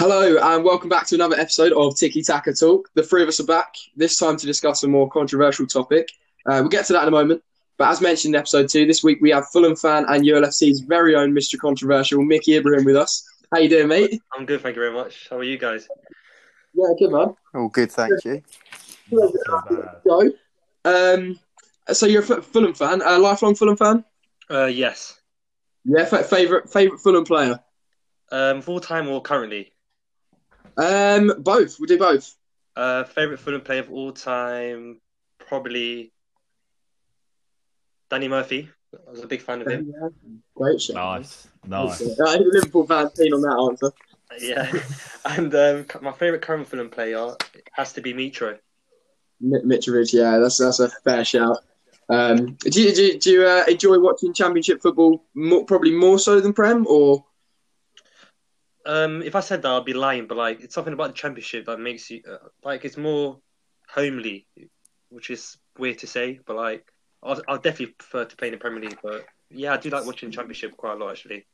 Hello, and welcome back to another episode of Tiki Taka Talk. The three of us are back, this time to discuss a more controversial topic. Uh, we'll get to that in a moment. But as mentioned in episode two, this week we have Fulham fan and ULFC's very own Mr. Controversial, Mickey Ibrahim, with us. How you doing, mate? I'm good, thank you very much. How are you guys? Yeah, good, man. All good, thank you. Go. Um, so you're a F- Fulham fan, a lifelong Fulham fan? Uh, yes. Yeah, fa- favorite favorite Fulham player? Um, full time or currently? Um, both. We'll do both. Uh, favorite Fulham player of all time, probably Danny Murphy. I was a big fan of him. Great shot. Nice, nice. Uh, Liverpool fan keen on that answer. Yeah, and um, my favorite current Fulham player has to be Mitro. Mi- Mitrovic, yeah, that's that's a fair shout. Um, do you, do you, do you uh, enjoy watching Championship football more, probably more so than Prem, or Um, if I said that, I'd be lying. But like, it's something about the Championship that makes you uh, like it's more homely, which is weird to say. But like, I'll, I'll definitely prefer to play in the Premier League. But yeah, I do like watching the Championship quite a lot actually.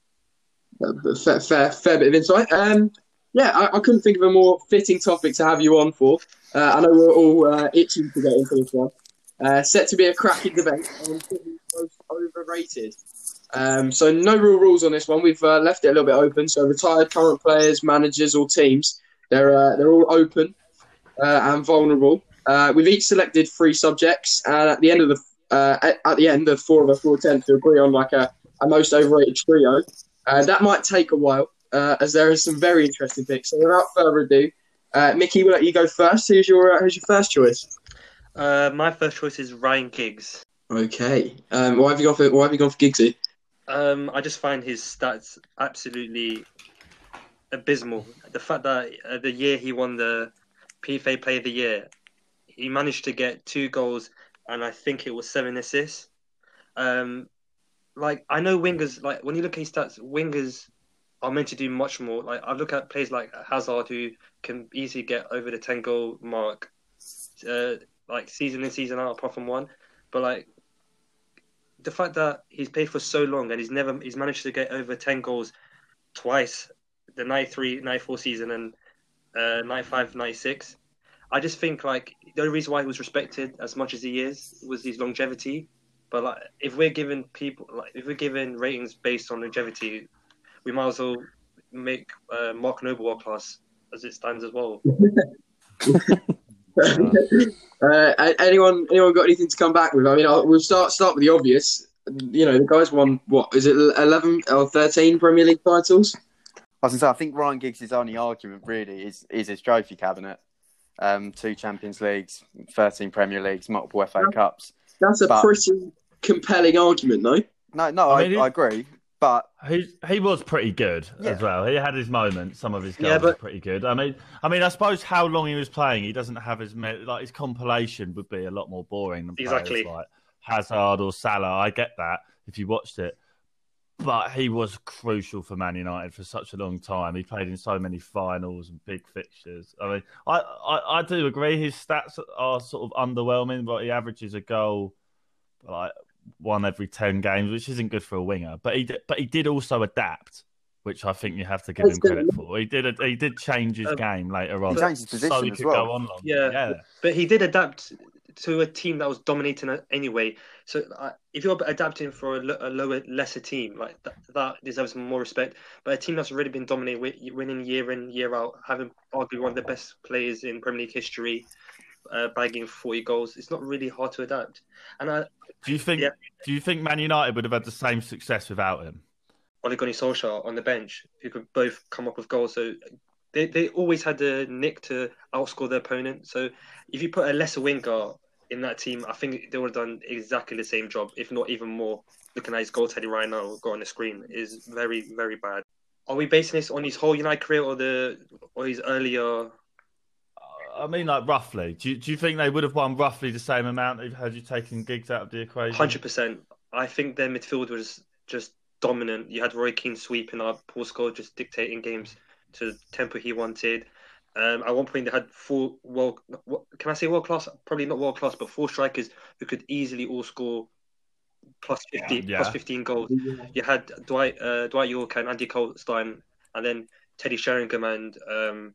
uh, fair, fair, fair bit of insight? Um, yeah, I, I couldn't think of a more fitting topic to have you on for. Uh, I know we're all uh, itching to get into this one. Uh, set to be a cracking debate overrated. Um, so no real rules on this one. We've uh, left it a little bit open. So retired, current players, managers, or teams, they're uh, they're all open uh, and vulnerable. Uh, we've each selected three subjects, and at the end of the uh, at, at the end, the four of us will attempt to agree on like a, a most overrated trio. Uh, that might take a while, uh, as there are some very interesting picks. So without further ado, uh, Mickey, we'll let you go first. Who's your uh, who's your first choice? Uh, my first choice is Ryan Giggs. Okay. Um, why have you gone for why have you gone for Giggsy? Um, I just find his stats absolutely abysmal. The fact that uh, the year he won the PFA Player of the Year, he managed to get two goals and I think it was seven assists. Um, like I know wingers, like when you look at his stats, wingers are meant to do much more. Like I look at players like Hazard who can easily get over the ten goal mark, uh, like season in season out, apart from one. But like the fact that he's played for so long and he's never he's managed to get over 10 goals twice the 93 94 season and uh 95 96 i just think like the only reason why he was respected as much as he is was his longevity. But like if we're giving people like if we're giving ratings based on longevity we might as well make uh, mark noble class as it stands as well uh, anyone anyone got anything to come back with? I mean, I'll, we'll start start with the obvious. You know, the guys won what is it, eleven or thirteen Premier League titles? I was gonna say, I think Ryan Giggs' only argument really is is his trophy cabinet. Um, two Champions Leagues, thirteen Premier Leagues, multiple FA Cups. That's a But- pretty compelling argument, though. No, no, I I, mean, I agree, but He he was pretty good as well. He had his moments. Some of his goals Yeah, were pretty good. I mean, I mean, I suppose how long he was playing, he doesn't have as. Like his compilation would be a lot more boring than players Exactly. like Hazard or Salah. I get that if you watched it, but he was crucial for Man United for such a long time. He played in so many finals and big fixtures. I mean, I I, I do agree his stats are sort of underwhelming, but he averages a goal like one every ten games, which isn't good for a winger. But he did, but he did also adapt, which I think you have to give him credit for. He did he did change his Um, game later on, he changed his so position he as could well. go on long. Yeah. yeah. but he did adapt to a team that was dominating anyway. So uh, if you're adapting for a, a lower, lesser team, like that, that deserves more respect. But a team that's already been dominating, wi- winning year in year out, having arguably one of the best players in Premier League history, uh, bagging 40 goals, it's not really hard to adapt. And I, Do you think Yeah. Do you think Man United would have had the same success without him? Ole Gunnar Solskjaer on the bench, who could both come up with goals. So they, they always had the nick to outscore their opponent. So if you put a lesser winger in that team, I think they would have done exactly the same job, if not even more. Looking at his goal tally right now, got on the screen, is very, very bad. Are we basing this on his whole United career or the or his earlier? I mean, like roughly. Do you, do you think they would have won roughly the same amount if had you taken Giggs out of the equation? Hundred percent. I think their midfield was just dominant. You had Roy Keane sweeping up, Paul Scholes just dictating games to the tempo he wanted. Um, at one point, they had four world. What, can I say world class? Probably not world class, but four strikers who could easily all score plus fifteen, Yeah. plus fifteen goals. You had Dwight, uh, Dwight Yorke and Andy Colstein, and then Teddy Sheringham and um,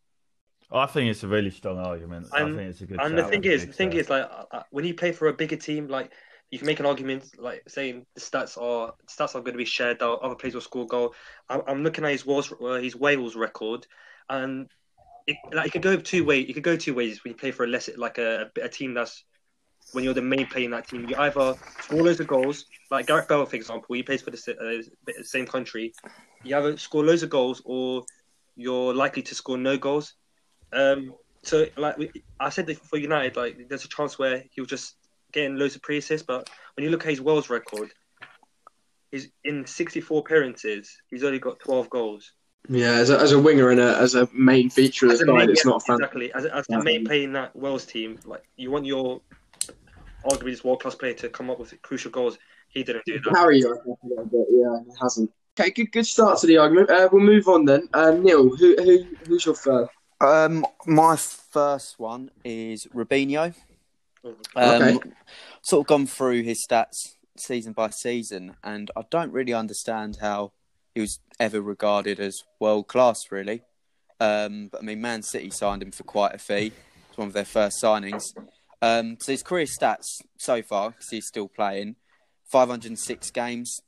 I think it's a really strong argument. I think it's a good. and the thing is, the thing is, like uh, uh, when you play for a bigger team, like you can make an argument, like saying the stats are stats are going to be shared. Out, other players will score goal. I'm, I'm looking at his Wales, uh, his Wales record, and it, like it could go two ways. It could go two ways when you play for a less like a, a team that's when you're the main player in that team. You either score loads of goals, like Gareth Bale, for example, he plays for the uh, same country. You either score loads of goals, or you're likely to score no goals. Um, so, like we, I said for United, like there's a chance where he was just getting loads of pre-assists, but when you look at his Wales record, he's in 64 appearances, he's only got 12 goals. Yeah, as a, as a winger and a, as a main feature of As the side, it's not fun. exactly as, as the main player in that Wales team. Like you want your arguably this world-class player to come up with crucial goals. He didn't do that. Harry, I think, a little bit, yeah, he hasn't. Okay, good good start to the argument. Uh, we'll move on then. Uh, Neil, who, who who's your first? Um, my first one is Robinho. Um, Okay. Sort of gone through his stats season by season, and I don't really understand how he was ever regarded as world class, really. Um, but I mean, Man City signed him for quite a fee. It's one of their first signings. Um, so his career stats so far, because he's still playing, 506 games,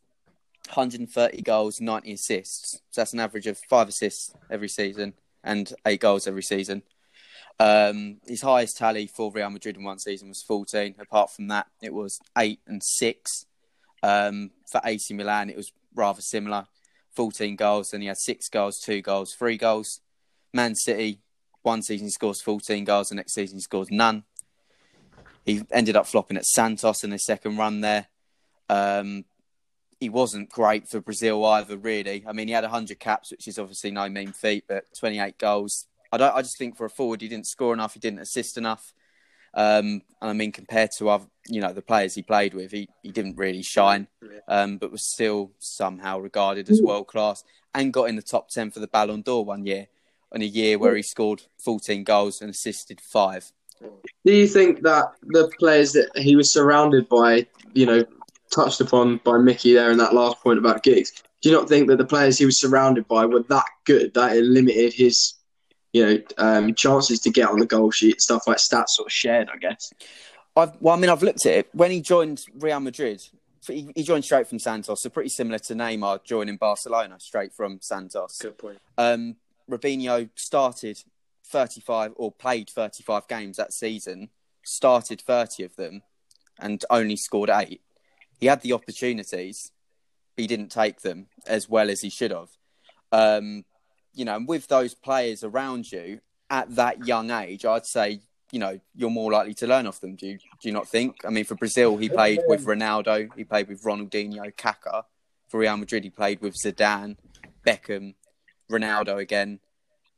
130 goals, 90 assists. So that's an average of five assists every season and eight goals every season. Um, his highest tally for Real Madrid in one season was 14. Apart from that, it was eight and six. Um, for AC Milan, it was rather similar 14 goals, and he had six goals, two goals, three goals. Man City, one season he scores 14 goals, the next season he scores none. He ended up flopping at Santos in his second run there. Um, he wasn't great for Brazil either, really. I mean, he had 100 caps, which is obviously no mean feat, but 28 goals. I don't. I just think for a forward, he didn't score enough. He didn't assist enough. Um, and I mean, compared to other, you know, the players he played with, he, he didn't really shine, um, but was still somehow regarded as world class and got in the top 10 for the Ballon d'Or one year, in a year where he scored 14 goals and assisted five. Do you think that the players that he was surrounded by, you know, touched upon by Mickey there in that last point about Giggs, do you not think that the players he was surrounded by were that good that it limited his, you know, um, chances to get on the goal sheet, stuff like stats sort of shared, I guess? I've, well, I mean, I've looked at it. When he joined Real Madrid, he, he joined straight from Santos, so pretty similar to Neymar joining Barcelona straight from Santos. Good point. Um, Robinho started 35 or played 35 games that season, started 30 of them, and only scored eight. He had the opportunities, he didn't take them as well as he should have. Um, you know, and with those players around you at that young age, I'd say, you know, you're more likely to learn off them. Do you, do you not think? I mean, for Brazil, he played with Ronaldo, he played with Ronaldinho, Kaká. For Real Madrid, he played with Zidane, Beckham, Ronaldo again,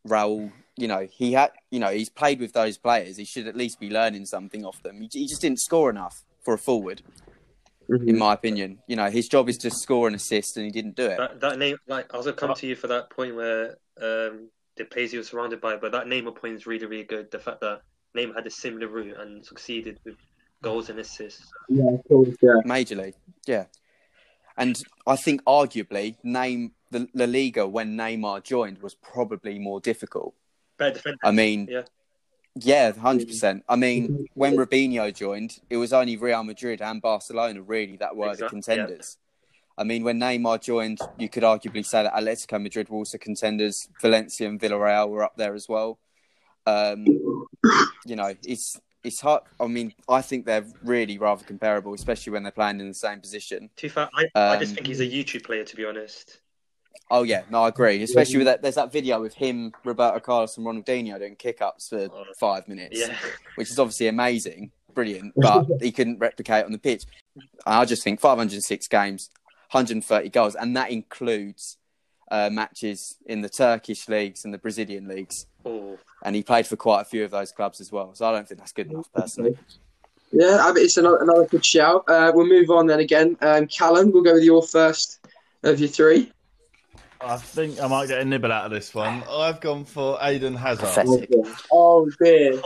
Raul. You know, he had, you know, he's played with those players. He should at least be learning something off them. He, he just didn't score enough for a forward, in my opinion. You know, his job is to score and assist, and he didn't do it. That, that name, like, I was gonna come to you for that point where um, the players he was surrounded by, but that Neymar point is really, really good. The fact that Neymar had a similar route and succeeded with goals and assists. Yeah, of course, yeah. Majorly, yeah. And I think arguably, name the La Liga when Neymar joined was probably more difficult. Better defender. I mean, Yeah. Yeah, hundred percent. I mean, when Robinho joined, it was only Real Madrid and Barcelona really that were the Exactly, contenders. I mean, when Neymar joined, you could arguably say that Atletico Madrid were also contenders. Valencia and Villarreal were up there as well. Um, you know, it's it's hard. I mean, I think they're really rather comparable, especially when they're playing in the same position. Too far. I, I just Um, think he's a YouTube player, to be honest. Oh yeah, no, I agree. Especially with that, there's that video with him, Roberto Carlos, and Ronaldinho doing kick ups for Oh. five minutes. Yeah. which is obviously amazing, brilliant, but he couldn't replicate on the pitch. I just think 506 games, 130 goals, and that includes uh, matches in the Turkish leagues and the Brazilian leagues. Oh, And he played for quite a few of those clubs as well. So I don't think that's good enough, personally. Yeah, I mean, it's another, another good shout. Uh, we'll move on then again. Um, Callum, we'll go with your first of your three. I think I might get a nibble out of this one. I've gone for Eden Hazard. Pathetic. Oh dear.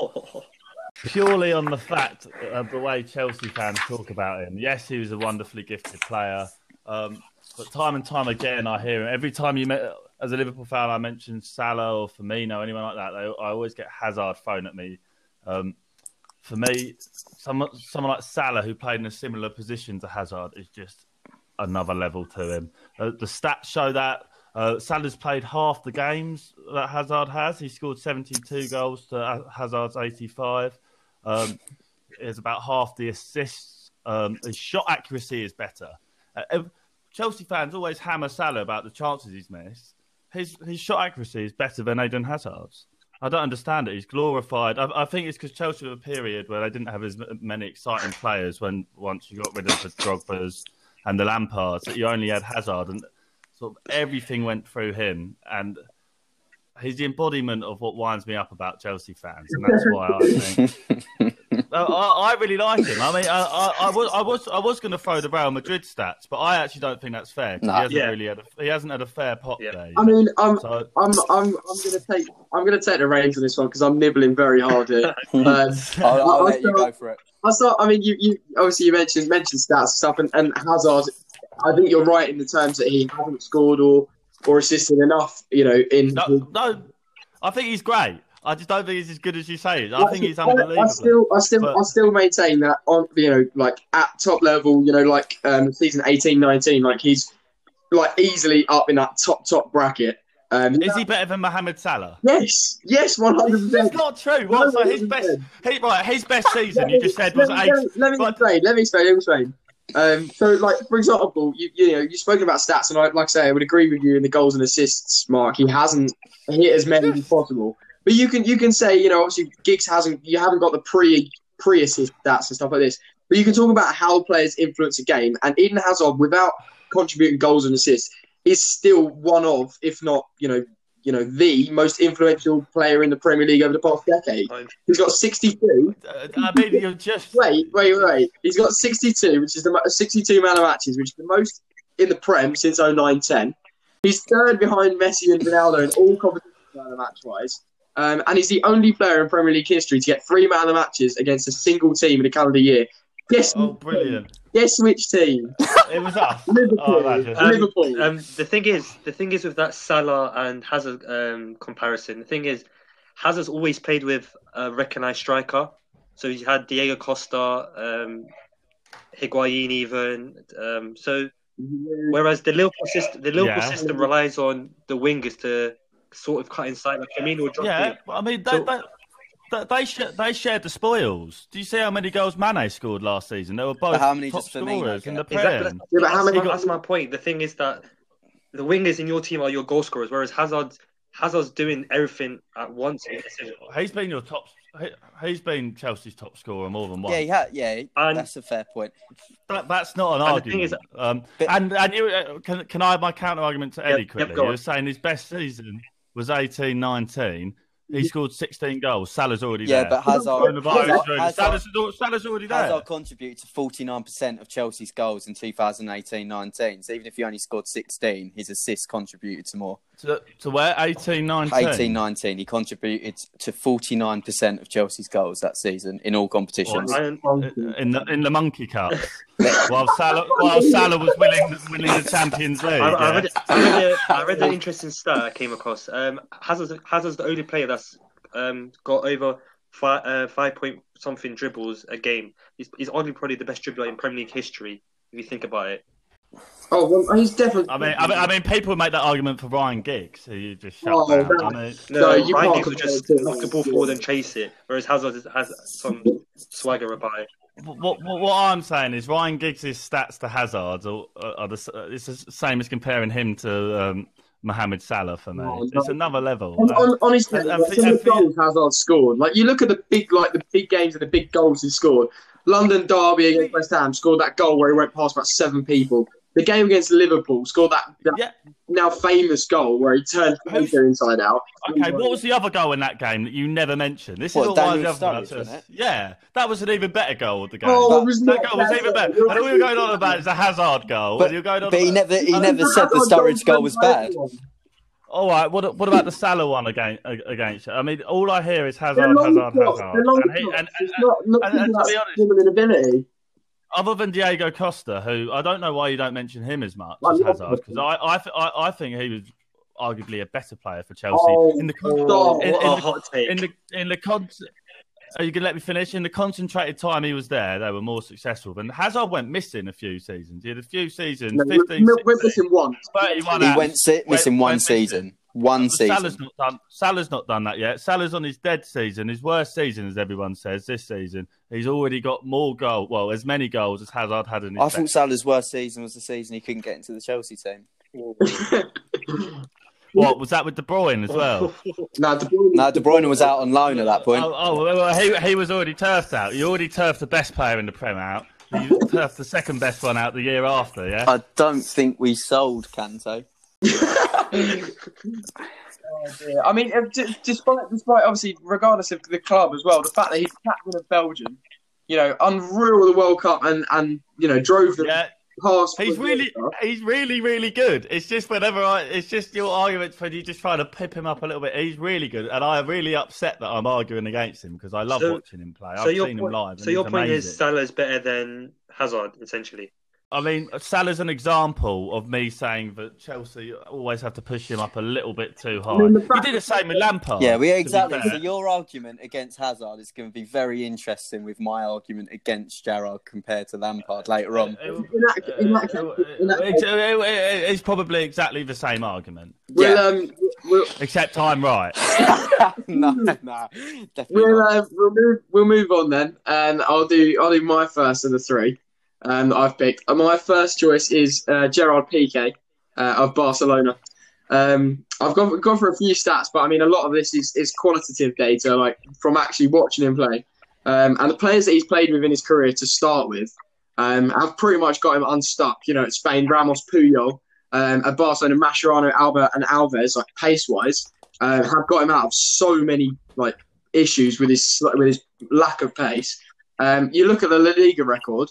purely on the fact of the way Chelsea fans talk about him. Yes, he was a wonderfully gifted player, um, but time and time again, I hear him every time you met. as a Liverpool fan, I mention Salah or Firmino, anyone like that. They, I always get Hazard thrown at me. Um, for me, someone someone like Salah who played in a similar position to Hazard is just another level to him. Uh, the stats show that uh, Salah's played half the games that Hazard has. He scored 72 goals to Hazard's 85. Um, about half the assists. Um, his shot accuracy is better. Uh, Chelsea fans always hammer Salah about the chances he's missed. His his shot accuracy is better than Eden Hazard's. I don't understand it. He's glorified. I, I think it's because Chelsea were a period where they didn't have as many exciting players. When once you got rid of the Drogba's and the Lampards, that you only had Hazard, and sort of everything went through him. And he's the embodiment of what winds me up about Chelsea fans, and that's why I think I, I, really like him. I mean, I, I, I was I was I was going to throw the Real Madrid stats, but I actually don't think that's fair. Nah. He hasn't yeah. really had a, he hasn't had a fair pop yeah. there. I mean, I'm so, I'm I'm I'm going to take I'm going to take the reins on this one because I'm nibbling very hard here. um, I'll, I'll let you go for it. I saw. I mean, you, you obviously you mentioned mentioned stats and stuff, and, and Hazard. I think you're right in the terms that he hasn't scored or or assisted enough. You know, in no, no I think he's great. I just don't think he's as good as you say. I, I think he's unbelievable. I still, I still, but... I still maintain that on you know, like at top level, you know, like um, season 18, 19, like he's like easily up in that top top bracket. Um, is he better than Mohamed Salah? Yes, yes, one hundred percent. That's not true. What? So his best, he, right, his best season you just said was eight. Let me, let me explain. Let me explain. Let me explain. Um, so, like for example, you, you know, you've spoken about stats, and I, like I say, I would agree with you in the goals and assists. Mark, he hasn't hit as many as possible. But you can you can say you know obviously Giggs hasn't you haven't got the pre pre assist stats and stuff like this. But you can talk about how players influence a game, and Eden Hazard, without contributing goals and assists, is still one of, if not you know you know the most influential player in the Premier League over the past decade. He's got 62. Uh, I mean, you're just wait, wait, wait. He's got 62, which is the 62 man of matches, which is the most in the Prem since 09-10. He's third behind Messi and Ronaldo in all competitions man of match wise. Um, and he's the only player in Premier League history to get three man of matches against a single team in a calendar year. Guess oh, brilliant! Guess which team? it was us. Liverpool. Oh, um, Liverpool. Um, the thing is, the thing is with that Salah and Hazard um, comparison. The thing is, Hazard's always played with a recognised striker. So he had Diego Costa, um, Higuain, even. Um, so whereas the Liverpool system, the Liverpool yeah. system relies on the wingers to sort of cut inside like Firmino or Yeah, I mean, they, so, they, they, they, sh- they shared the spoils. Do you see how many goals Mane scored last season? They were both how many top scorers in the Prem. Yeah, but how many? That's my point. The thing is that the wingers in your team are your goal scorers, whereas Hazard Hazard's doing everything at once. He's been your top. He's been Chelsea's top scorer more than once. Yeah, yeah, yeah, and that's a fair point. That, that's not an argument. Is, um, but, and and you, uh, can, can I have my counter argument to Eddie quickly? Yep, you were saying his best season was 18 19. He scored 16 goals. Salah's already yeah, there. Yeah, but Hazard, Hazard, Hazard, Salah's, Salah's already there. Hazard contributed to 49% of Chelsea's goals in 2018-19. So even if he only scored 16, his assists contributed to more. To, to where? 18 19? 18 19. He contributed to 49% of Chelsea's goals that season in all competitions. Well, in, the, in the Monkey Cup. while Salah, while Salah was winning, winning the Champions League. I, I, read, I, read, a, I read an interesting stat I came across. Um, Hazard's, Hazard's the only player that's um, got over five, uh, five point something dribbles a game. He's, he's arguably probably the best dribbler in Premier League history, if you think about it. Oh, well, he's definitely. I mean, I mean, I mean, people make that argument for Ryan Giggs, who you just shut oh, down. I mean, no, no, you Ryan Giggs would just knock the ball forward and chase it, whereas Hazard has some swagger about it. What, what, what, I'm saying is Ryan Giggs' stats to Hazard's are, are the, it's the same as comparing him to um, Mohamed Salah for me. No, it's another level. On, on, honestly, and, like, some of the goals Hazard scored, like you look at the big, like the big games and the big goals he scored. London Derby against West Ham scored that goal where he went past about seven people the game against Liverpool scored that, that yeah. now famous goal where he turned Baker inside out. Okay, what was the other goal in that game that you never mentioned? This is what, all the other Sturridge, Yeah, that was an even better goal of the game. Oh, that, that goal was even better. And all you're going on about is a Hazard goal. But, you're going on but he never he never said the Sturridge goal was bad. All right. What what about the Salah one against against? I mean, all I hear is Hazard, Hazard, Hazard. And, he, and, and, and, and, and to be honest, ability other than Diego Costa, who I don't know why you don't mention him as much as Hazard, because I I, I, I think he was arguably a better player for Chelsea Oh, in the oh, in, in a the, hot in the in the con- Are you gonna let me finish? In the concentrated time he was there, they were more successful. And Hazard went missing a few seasons. He had a few seasons, No, 15, we're, we're 16, missing one. He out. went si- missing went one missing. season. One But Salah's season. not done. Salah's not done that yet. Salah's on his dead season, his worst season, as everyone says. This season, he's already got more goal. Well, as many goals as Hazard had in his. I best. thought Salah's worst season was the season he couldn't get into the Chelsea team. What was that with De Bruyne as well? no, De Bruyne, No, De Bruyne was out on loan at that point. Oh, oh well, well, he, he was already turfed out. You already turfed the best player in the Prem out. You turfed the second best one out the year after, yeah? I don't think we sold Kante. Yeah, I mean, d- despite despite obviously, regardless of the club as well, the fact that he's captain of Belgium, you know, unreal the World Cup and and you know drove them Yeah, past. he's really, he's really, really good. It's just whenever I, it's just your arguments when you just try to pip him up a little bit. He's really good, and I'm really upset that I'm arguing against him because I love So- watching him play. so I've your seen point, him live. so and your he's point amazing. is Salah's better than Hazard, essentially. I mean, Salah's an example of me saying that Chelsea always have to push him up a little bit too high. mean, the did the same with Lampard. Yeah, we exactly. So your argument against Hazard is going to be very interesting with my argument against Gerrard compared to Lampard later on. It's, probably exactly the same argument, We'll, Yeah. um, we'll, except I'm right. no, no, definitely we'll, uh, we'll move we'll move on then, and I'll do I'll do my first of the three um, that I've picked. Uh, my first choice is uh, Gerard Piqué uh, of Barcelona. Um, I've gone gone for a few stats, but I mean a lot of this is, is qualitative data, like from actually watching him play. Um, and the players that he's played with in his career to start with um, have pretty much got him unstuck. You know, at Spain, Ramos, Puyol, um, at Barcelona, Mascherano, Albert, and Alves, like pace wise, uh, have got him out of so many like issues with his with his lack of pace. Um, you look at the La Liga record,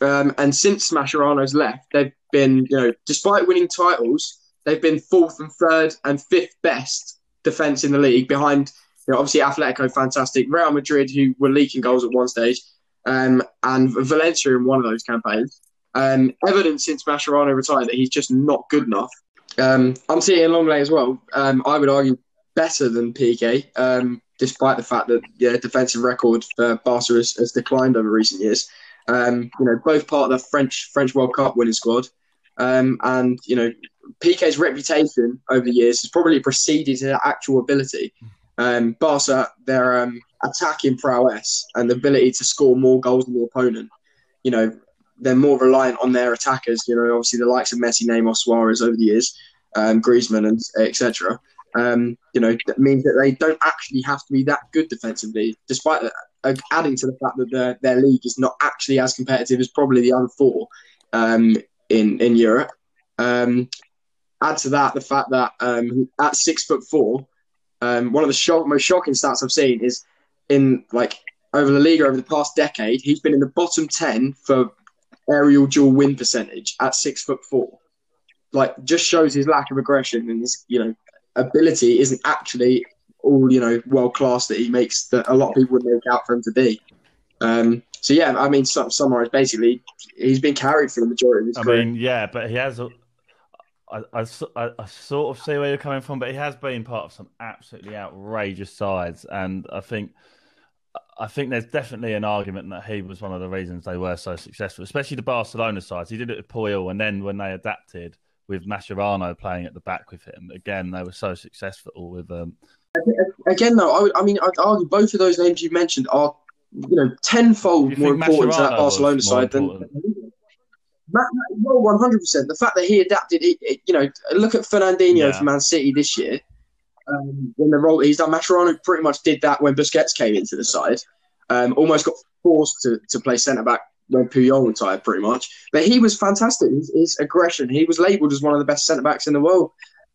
um, and since Mascherano's left, they've been, you know, despite winning titles, they've been fourth and third and fifth best defense in the league behind, you know, obviously Atletico, fantastic, Real Madrid, who were leaking goals at one stage, um, and Valencia in one of those campaigns. Um, evidence since Mascherano retired that he's just not good enough. Um, I'm seeing Lenglet as well. Um, I would argue better than Piqué, um, despite the fact that yeah, defensive record for Barca has, has declined over recent years. Um, you know, both part of the French French World Cup winning squad, um, and you know, Piqué's reputation over the years has probably preceded his actual ability. Um, Barca, their um, attacking prowess and the ability to score more goals than the opponent, you know, they're more reliant on their attackers. You know, obviously the likes of Messi, Neymar, Suarez over the years, um, Griezmann, and etc. Um, you know, that means that they don't actually have to be that good defensively, despite uh, adding to the fact that their, their league is not actually as competitive as probably the other four um, in in Europe. Um, add to that the fact that um, at six foot four, um, one of the most shocking stats I've seen is in like over the league over the past decade, he's been in the bottom ten for aerial duel win percentage at six foot four. Like, just shows his lack of aggression and his you know ability isn't actually all you know world class that he makes that a lot of people would make out for him to be. Um, so yeah, I mean, sum- summarize basically, he's been carried for the majority of his I career. mean, yeah, but he has. a- I, I, I, I sort of see where you're coming from, but he has been part of some absolutely outrageous sides, and I think. I think there's definitely an argument that he was one of the reasons they were so successful, especially the Barcelona sides. He did it with Puyol, and then when they adapted with Mascherano playing at the back with him, again they were so successful with um, Again, though, I, would, I mean, I'd argue both of those names you mentioned are, you know, tenfold You more important to that Barcelona side than. important? Ma- Ma- Well, one hundred percent. The fact that he adapted, it, it- you know, look at Fernandinho Yeah. for Man City this year. Um, in the role he's done, Mascherano pretty much did that when Busquets came into the side. Um, almost got forced to, to play centre back when Puyol retired, pretty much. But he was fantastic. His, his aggression. He was labelled as one of the best centre backs in the world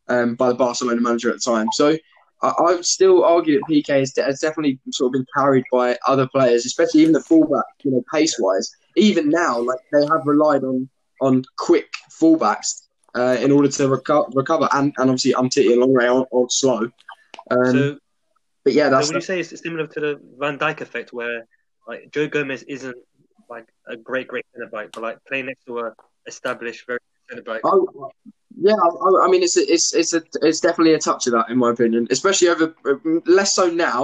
um, by the Barcelona manager at the time. So I, I would still argue that Piqué has, de- has definitely sort of been carried by other players, especially even the fullback, you know, pace wise. Even now, like they have relied on on quick fullbacks uh, in order to reco- recover, and, and obviously Umtiti and Lenglet are, are slow. Um, so, but yeah, so that's would you say it's similar to the Van Dijk effect, where like Joe Gomez isn't like a great, great centre back, but like playing next to a established, very centre back. Oh, Yeah, I, I mean, it's a, it's it's a it's definitely a touch of that in my opinion, especially over less so now,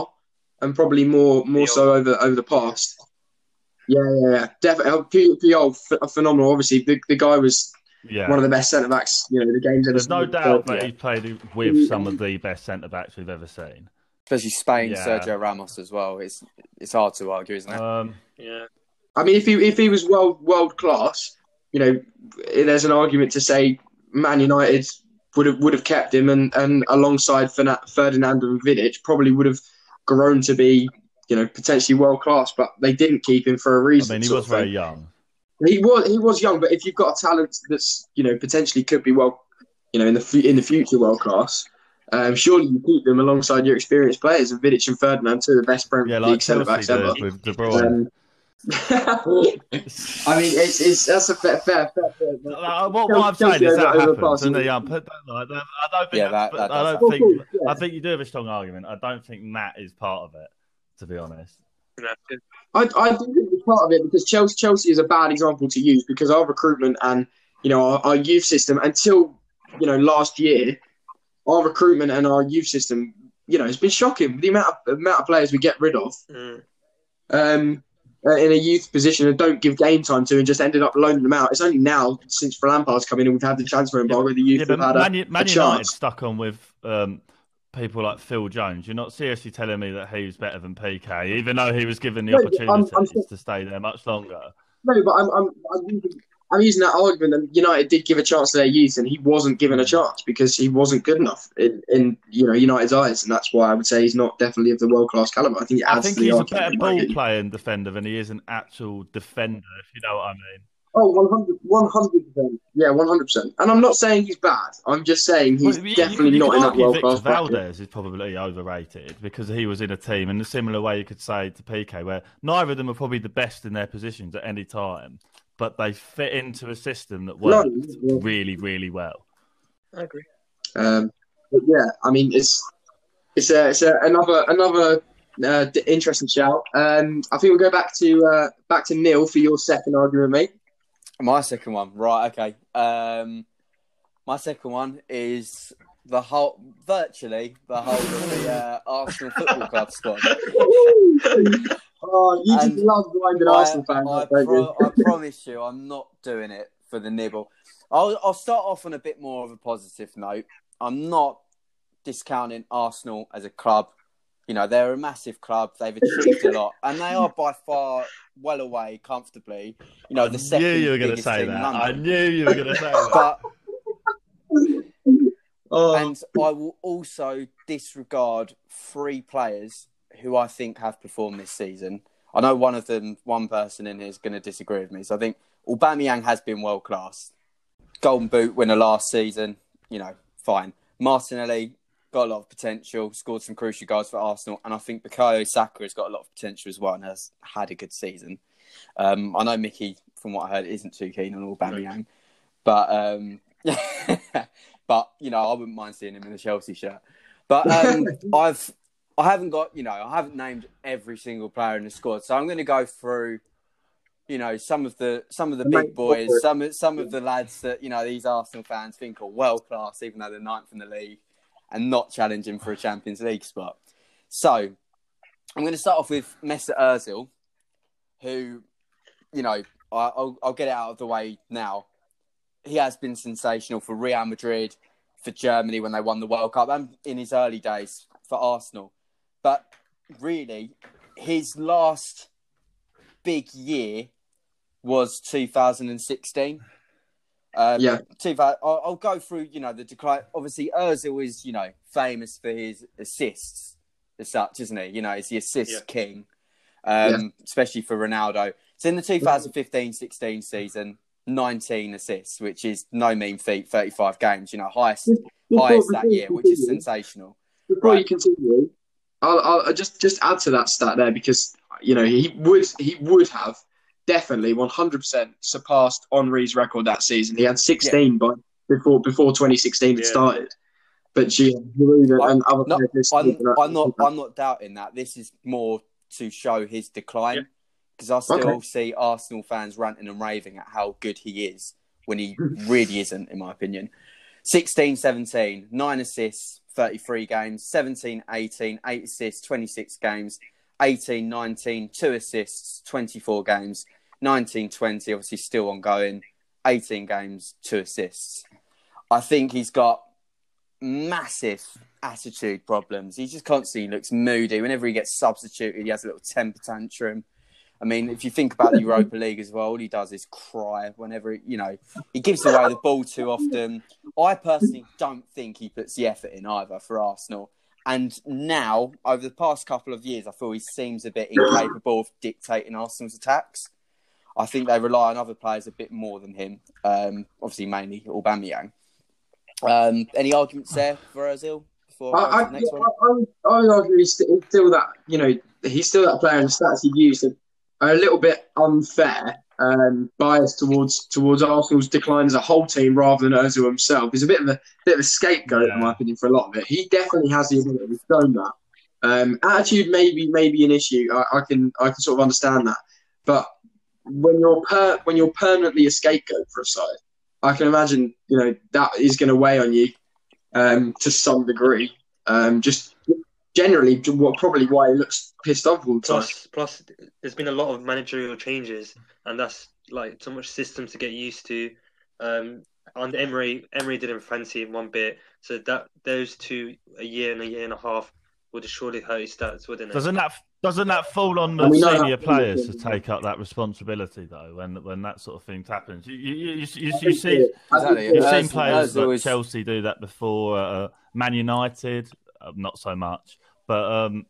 and probably more more so over over the past. Yeah, yeah, yeah. definitely. Puyol, phenomenal. Obviously, the, the guy was Yeah. one of the best centre backs. You know, the game's ever There's no doubt So, that yeah. he played with some of the best centre backs we've ever seen. Especially Spain, Yeah. Sergio Ramos as well. It's it's hard to argue, isn't it? Um, Yeah. I mean, if he if he was world world class, you know, there's an argument to say Man United would have would have kept him, and and alongside Ferdinand and Vidic probably would have grown to be, you know, potentially world class. But they didn't keep him for a reason. mean, he was very young. He was he was young, but if you've got a talent that's you know potentially could be well, you know, in the in the future world class, um, surely you keep them alongside your experienced players. And Vidic and Ferdinand, two of the best Premier Yeah, League centre backs ever. with De Bruyne. Um, I mean, it's, it's that's a fair fair fair. fair Uh, what, what I'm saying is that over- over happens, Parsons. and they, put that like that. I don't think. Yeah, that's- that- that I don't think. Of yeah. I think you do have a strong argument. I don't think Matt is part of it, to be honest. I, I do think it's part of it because Chelsea Chelsea is a bad example to use because our recruitment and you know our, our youth system until you know last year, our recruitment and our youth system you know it's been shocking the amount of amount of players we get rid of Mm. um, uh, in a youth position and don't give game time to and just ended up loaning them out. It's only now since Lampard's come in and we've had the transfer embargo the youth Yeah, have had a, Man, U- Man a United stuck on with um, people like Phil Jones. You're not seriously telling me that he was better than Piqué, even though he was given the No, but I'm- I'm- to stay there much longer. No, but I'm, I'm, I'm, I'm using that argument that United did give a chance to their youth, and he wasn't given a chance because he wasn't good enough in, in you know United's eyes, and that's why I would say he's not definitely of the world class caliber. I think I think to the he's a better ball playing defender than he is an actual defender, if you know what I mean. Oh, 100 percent. Yeah, one hundred percent. And I'm not saying he's bad. I'm just saying he's Well, you- definitely you not in that world class bracket. Valdez is probably overrated because he was in a team in a similar way you could say to Piqué, where neither of them are probably the best in their positions at any time, but they fit into a system that No, worked yeah. really, really well. I agree. Um, but yeah, I mean, it's it's a, it's a, another another uh, d- interesting shout. Um, I think we'll go back to uh, back to Neil for your second argument, mate. My second one, right? Okay. Um, my second one is the whole, virtually the whole of the uh, Arsenal Football Club squad. oh, you just love blinded I, Arsenal fans, I, don't pro- I promise you, I'm not doing it for the nibble. I'll, I'll start off on a bit more of a positive note. I'm not discounting Arsenal as a club. You know, they're a massive club. They've achieved a lot, and they are by far well away, comfortably. You know, the second. I second knew you were going to say that. I knew you were going to say that. But Oh, and I will also disregard three players who I think have performed this season. I know one of them, one person in here is going to disagree with me. So I think Aubameyang has been world class. Golden Boot winner last season, you know, fine. Martinelli got a lot of potential, scored some crucial goals for Arsenal, and I think Bukayo Saka has got a lot of potential as well and has had a good season. Um, I know Mickey, from what I heard, isn't too keen on Aubameyang, but um, but you know, I wouldn't mind seeing him in a Chelsea shirt. But um, I've I haven't got you know I haven't named every single player in the squad, so I'm going to go through you know some of the some of the big boys, some of- some of the lads that you know these Arsenal fans think are world class, even though they're ninth in the league and not challenging for a Champions League spot. So I'm going to start off with Mesut Ozil, who you know I, I'll, I'll get it out of the way now. He has been sensational for Real Madrid, for Germany when they won the World Cup, and in his early days for Arsenal. But really, his last big year was 2016. Um, Yeah. 2000 I'll, I'll go through, you know, the decline. Obviously, Ozil is, you know, famous for his assists as such, isn't he? You know, he's the assist Yeah. king, um, especially for Ronaldo. So in the 2015-16 season, 19 assists, which is no mean feat, 35 games, you know, highest highest that year, which is sensational. Before Right. you continue, I'll, I'll I'll just just add to that stat there because you know he would he would have definitely 100% surpassed Henry's record that season. He had 16 by before before 2016 had Yeah. started. But Giroud and, I- and other no, players. this I'm, I'm not. I'm not doubting that. This is more to show his decline because I still Okay. see Arsenal fans ranting and raving at how good he is when he really isn't, in my opinion. 16 17, 9 assists, 33 games, 17 18, 8 assists, 26 games, 18 19, 2 assists, 24 games, 19 20, obviously still ongoing, 18 games, 2 assists. I think he's got massive attitude problems. He just constantly looks moody. Whenever he gets substituted, he has a little temper tantrum. I mean, if you think about the Europa League as well, all he does is cry whenever, you know, he gives away the ball too often. I personally don't think he puts the effort in either for Arsenal. And now, over the past couple of years, I feel he seems a bit incapable of dictating Arsenal's attacks. I think they rely on other players a bit more than him. Um, obviously, mainly Aubameyang. Um, any arguments there for Ozil? Before I, I, I, the next one? I, would- I would argue he's still, that, you know, he's still that player and the stats he used are, are a little bit unfair, um, biased towards towards Arsenal's decline as a whole team rather than Ozil himself. He's a bit of a bit of a scapegoat, Yeah. in my opinion, for a lot of it. He definitely has the ability. to shown that. Um, attitude maybe maybe an issue. I, I can I can sort of understand that, but when you're per, when you're permanently a scapegoat for a side, I can imagine you know that is going to weigh on you um, to some degree. Um, just generally, what probably why he looks pissed off all the time. Plus, plus, there's been a lot of managerial changes, and that's like so much system to get used to. Um, and Emery, Emery didn't fancy him one bit, so that those two, a year and a year and a half, would have surely hurt his stats, wouldn't it? Doesn't that doesn't that fall on the And we senior players to take up that responsibility though? When when that sort of thing happens, you you, you, you, you see Exactly. you've seen players Ozil like is- Chelsea do that before. Uh, Man United, not so much, but um,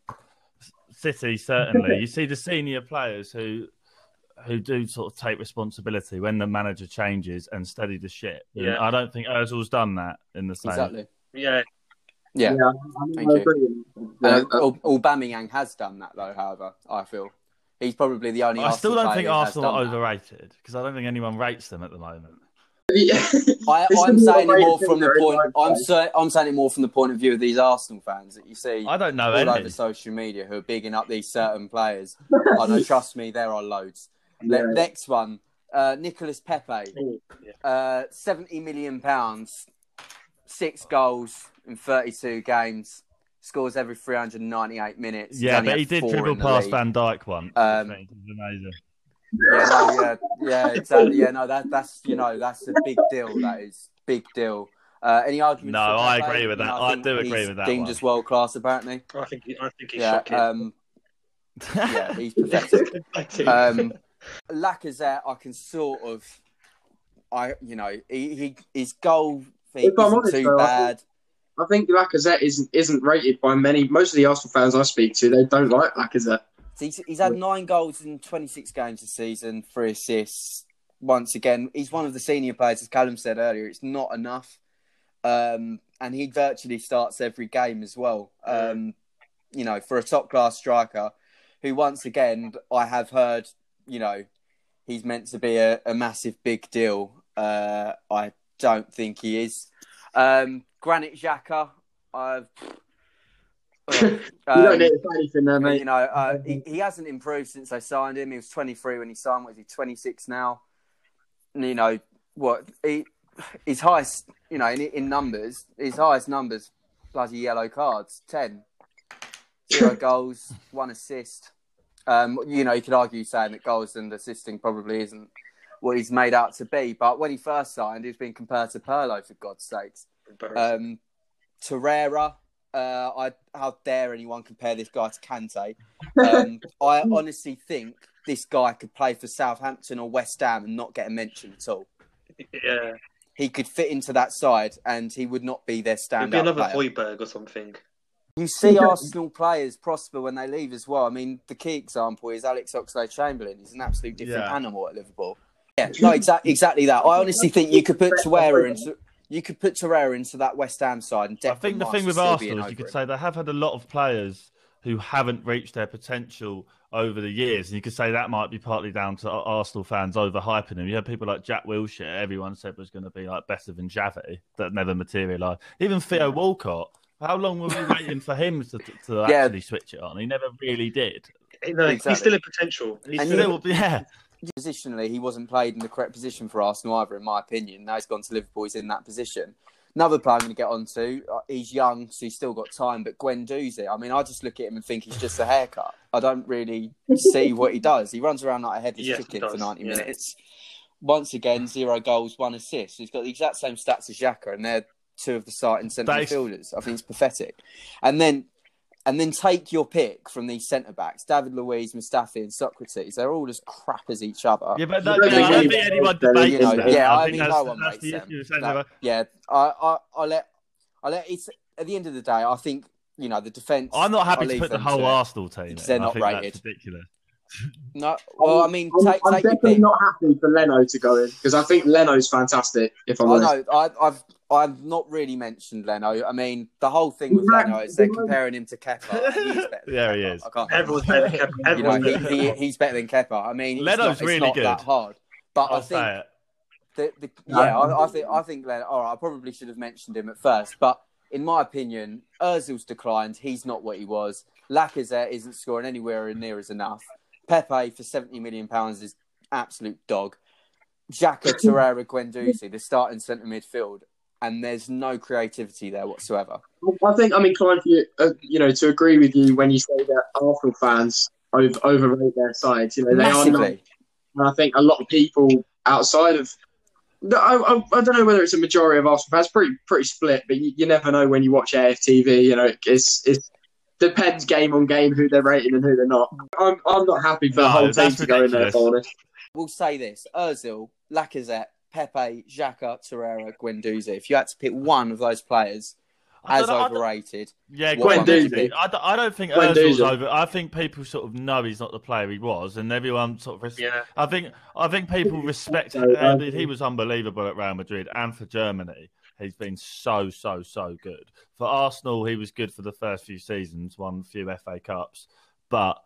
City certainly. you see the senior players who who do sort of take responsibility when the manager changes and steady the ship. And Yeah. I don't think Ozil's done that in the same. Exactly. Yeah, Yeah. Yeah, I, Thank you. agree with. Uh, Yeah, uh, Aubameyang has done that though. However, I feel he's probably the only. I still don't think Arsenal are overrated because I don't think anyone rates them at the moment. Yeah. I, I'm saying it more from the point. I'm say, I'm saying it more from the point of view of these Arsenal fans that you see I don't know all any. over social media who are bigging up these certain players. I know, trust me, there are loads. Yeah. Le- next one, uh, Nicholas Pepe, uh, seventy million pounds, six goals in thirty-two games, scores every three hundred and ninety-eight minutes. Yeah, but he did dribble past league. Van Dijk once. Um, which I think is amazing. Yeah, no, yeah, yeah, exactly. Yeah, no, that that's you know that's a big deal. That is big deal. Uh, any arguments? No, I Pepe? agree with You know, that. I think do agree with that Deemed one. as world class, apparently. I think he, I think he's Yeah, shocking. um, yeah, he's pathetic. um, Lacazette, I can sort of, I you know, he, he his goal thing If I'm isn't honest, too though, I bad. I think Lacazette isn't isn't rated by many. Most of the Arsenal fans I speak to, they don't like Lacazette. He's, he's had nine goals in 26 games this season, three assists. Once again, he's one of the senior players, as Callum said earlier. It's not enough, um, and he virtually starts every game as well. Um, you know, for a top class striker, who once again I have heard, you know, he's meant to be a, a massive big deal. Uh, I don't think he is. Um, Granit Xhaka, I've. you Um, don't need to say anything there, you know, uh, he, he hasn't improved since they signed him. He was 23 when he signed. What is he? 26 now. And, you know what? He, his highest, you know, in, in numbers, his highest numbers, bloody yellow cards, 10, zero goals, one assist. Um, you know, you could argue saying that goals and assisting probably isn't what he's made out to be. But when he first signed, he was being compared to Pirlo, for God's sakes. Um, Torreira, uh, I how dare anyone compare this guy to Kante? Um, I honestly think this guy could play for Southampton or West Ham and not get a mention at all. yeah, He could fit into that side, and he would not be their it'd be another player. Højbjerg or something. You see Arsenal players prosper when they leave as well. I mean, the key example is Alex Oxlade-Chamberlain. He's an absolute different Yeah. animal at Liverpool. Yeah, no, exactly, exactly that. I honestly think you could put Torreira into you could put Torreira into that West Ham side, and I think the Marsh thing with still be in Arsenal is you could him. say they have had a lot of players who haven't reached their potential over the years, and you could say that might be partly down to Arsenal fans overhyping him. You had people like Jack Wilshere, everyone said was going to be like better than Xavi, that never materialised. Even Theo Walcott, how long were we waiting for him to, to Yeah. actually switch it on? He never really did. No, Exactly. he's still a potential. He's And still you- Still, yeah, positionally, he wasn't played in the correct position for Arsenal either, in my opinion. Now he's gone to Liverpool, he's in that position. Another player I'm going to get onto. Uh, he's young, so he's still got time. But Guendouzi, I mean, I just look at him and think he's just a haircut. I don't really see what he does. He runs around like a headless Yes, he chicken for 90 yeah. minutes. Once again, zero goals, one assist. He's got the exact same stats as Xhaka, and they're two of the starting centre They- midfielders. I think it's pathetic. And then, and then take your pick from these centre backs: David Luiz, Mustafi, and Socrates. They're all as crap as each other. Yeah, but I no, don't I don't think anyone debates you know, that. yeah, I, think mean, no one that's rates the them. issue. Saying No, that- yeah, I, I, I let, I let. It's at the end of the day, I think you know the defense. I'm not happy I'll to put the whole to. Arsenal team. Because in. they're I not think that's rated. ridiculous. No, well, I mean, I'm, take, I'm take definitely not happy for Leno to go in because I think Leno's fantastic. If I'm I honest, know. I, I've I've not really mentioned Leno. I mean, the whole thing with Right. Leno is they're comparing him to Kepa. and He's better than Yeah, he is. I can't. Everyone's better than Kepa. You know, he, better he, he's better than Kepa. I mean, it's Leno's not, it's really not good. that hard. But I'll I think say it. the, the, yeah, I, I think I think Leno. All right, I probably should have mentioned him at first, but in my opinion, Özil's declined. He's not what he was. Lacazette isn't scoring anywhere near as enough. Pepe for seventy million pounds is absolute dog. Xhaka, Torreira, Guendouzi, the starting centre midfield, and there's no creativity there whatsoever. I think I'm inclined for you, uh, you know, to agree with you when you say that Arsenal fans over, overrate their sides. You know, they are not. Massively. And I think a lot of people outside of. I, I, I don't know whether it's a majority of Arsenal fans. Pretty pretty split, but you, you never know when you watch AFTV. You know, it's it's depends game on game who they're rating and who they're not. I'm I'm not happy for the whole team that's to go in there. If I'm honest. We'll say this: Özil, Lacazette, Pepe, Xhaka, Torreira, Guendouzi. If you had to pick one of those players as don't know, I overrated, Yeah, What one would you Guendouzi. I don't, I don't think Guendouzi. Özil's over. I think people sort of know he's not the player he was, and everyone sort of. Res- Yeah. I think I think people respect So, him. uh, he was unbelievable at Real Madrid and for Germany. He's been so so so good for Arsenal. He was good for the first few seasons, won a few FA Cups, but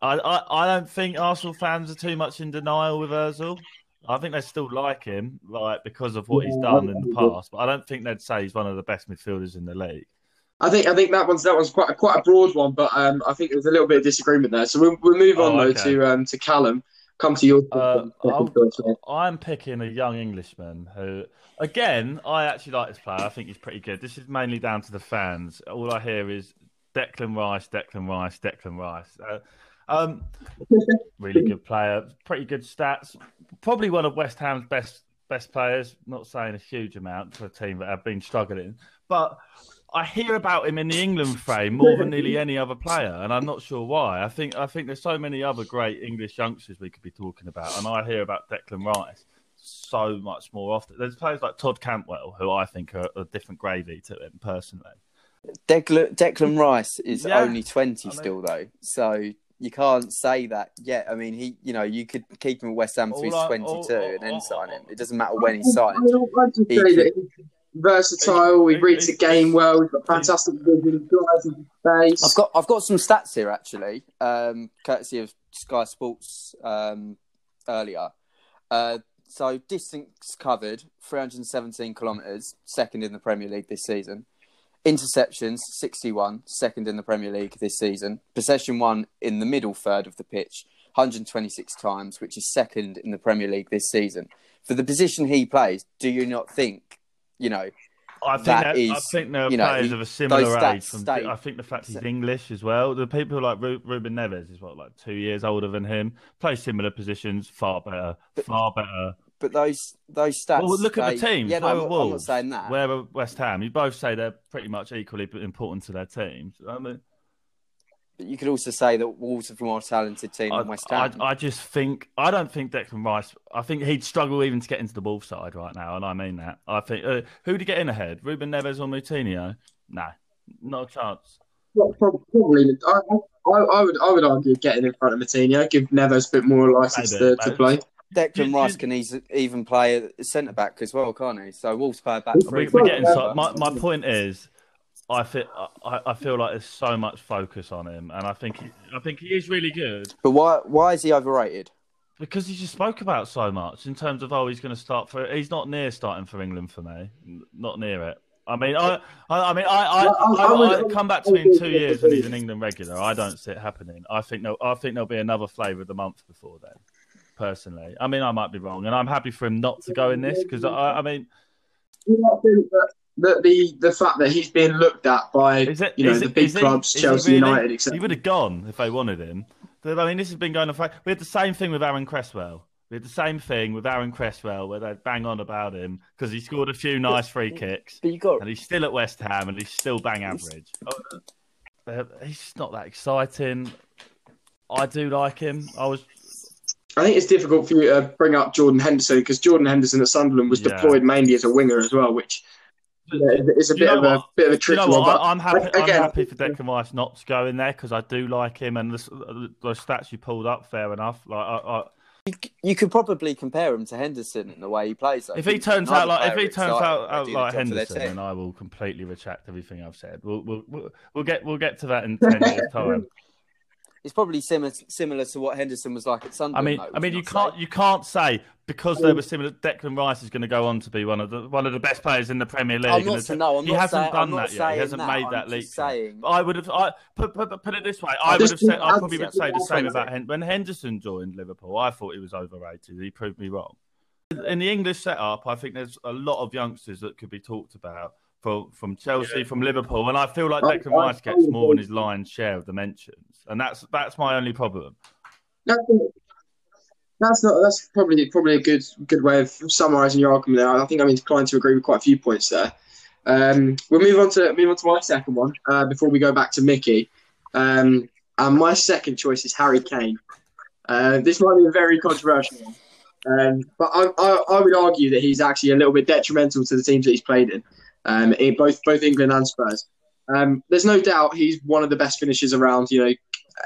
I, I I don't think Arsenal fans are too much in denial with Özil. I think they still like him, like because of what he's done in the past. But I don't think they'd say he's one of the best midfielders in the league. I think I think that one's that one's quite a, quite a broad one, but um, I think there's a little bit of disagreement there. So we'll, we'll move on Oh, though to um, to Callum. Come to your Uh, I'll- choice, mate. I'm picking a young Englishman who, again, I actually like this player. I think he's pretty good. This is mainly down to the fans. All I hear is Declan Rice, Declan Rice, Declan Rice. Uh, um, really good player, pretty good stats. Probably one of West Ham's best best players. Not saying a huge amount for a team that have been struggling, but I hear about him in the England frame more than nearly any other player, and I'm not sure why. I think I think there's so many other great English youngsters we could be talking about, and I hear about Declan Rice so much more often. There's players like Todd Cantwell who I think are a different gravy to him personally. Declan, Declan Rice is Yeah. only 20 I mean- still, though. So you can't say that yet. I mean, he, you know, you could keep him at West Ham until he's All I- 22 all- and then sign him. It doesn't matter when he's signed. mean, I'd just He say could- that he's versatile. He He- reads the game well. He's got fantastic vision. He drives into space. I've got I've got some stats here actually, um, courtesy of Sky Sports um, earlier. Uh, so distance covered, 317 kilometres, second in the Premier League this season. Interceptions, 61, second in the Premier League this season. Possession one in the middle third of the pitch, 126 times, which is second in the Premier League this season. For the position he plays, do you not think, you know, I think That that, I think there are you know, players he- of a similar age. From, state- I think the fact he's English as well. The people like Ru- Ruben Neves is what like two years older than him. Plays similar positions, far better, far better. But those those stats. Well, look at the they- teams. Yeah, no, I'm, are not- I'm not saying that. Where are West Ham? You both say they're pretty much equally important to their teams. I mean, But you could also say that Wolves are a more talented team I, than West Ham. I just think I don't think Declan Rice. I think he'd struggle even to get into the ball side right now, and I mean that. I think uh, who'd he get in ahead? Ruben Neves or Moutinho? No, not a chance. Well, Probably, I, I, I would, I would argue getting in front of Moutinho, give Neves a bit more license Maybe, to, to play. Declan you- Rice can eas- even play centre back as well, can't he? So Wolves play back We- three. We, we're getting so, my my point is, I feel I, I feel like there's so much focus on him, and I think he, I think he is really good But why why is he overrated? because he just spoke about so much in terms of oh he's going to start for he's not near starting for England for me, not near it. I mean, I, I, I mean, I, I, I- I, I I, come back to me in two years when he's an England regular. I don't see it happening. I think no, I think there'll be another flavour of the month before then. Personally, I mean, I might be wrong, and I'm happy for him not to go in this because I, I mean, Do you not think that the the the fact that he's being looked at by Is it, you know is the it- big he- clubs, is he Chelsea, really- United, He would have gone if they wanted him. I mean, this has been going on. For, we had the same thing with Aaron Cresswell. We had the same thing with Aaron Cresswell, where they bang on about him because he scored a few nice free kicks, But you got and he's still at West Ham, and he's still bang average. Uh, He's just not that exciting. I do like him. I was I think it's difficult for you to bring up Jordan Henderson because Jordan Henderson at Sunderland was Yeah. deployed mainly as a winger as well, which you know, is a bit of a what? bit of a Do you know one. what? But I, I'm happy. I'm happy for Declan Rice not to go in there because I do like him, and the, the stats you pulled up, fair enough. Like, I, I, you could probably compare him to Henderson in the way he plays. though. if he turns out like if he turns out, out like job for their Henderson, then I will completely retract everything I've said. We'll we'll we'll, we'll get we'll get to that in ten years' time. It's probably similar similar to what Henderson was like at I mean, though, I mean, you can't say? you can't say because they were similar. Declan Rice is going to go on to be one of the one of the best players in the Premier League. I'm not, the- no, I'm he not hasn't saying, done I'm not that yet. saying He hasn't that. made I'm that leap. saying. I would have. I put, put, put it this way. I would have said. I probably would say the same about Hen- when Henderson joined Liverpool. I thought he was overrated. He proved me wrong. In the English setup, I think there's a lot of youngsters that could be talked about from from Chelsea, from Liverpool, and I feel like I- Declan Rice gets more than his lion's share of the mentions, and that's that's my only problem. That's, not. That's probably probably a good good way of summarising your argument there. I think I'm inclined to agree with quite a few points there. Um, we'll move on to move on to my second one uh, before we go back to Mickey. Um, and my second choice is Harry Kane. Uh, this might be a very controversial one, um, but I, I, I would argue that he's actually a little bit detrimental to the teams that he's played in, um, in both both England and Spurs. Um, there's no doubt he's one of the best finishers around. You know,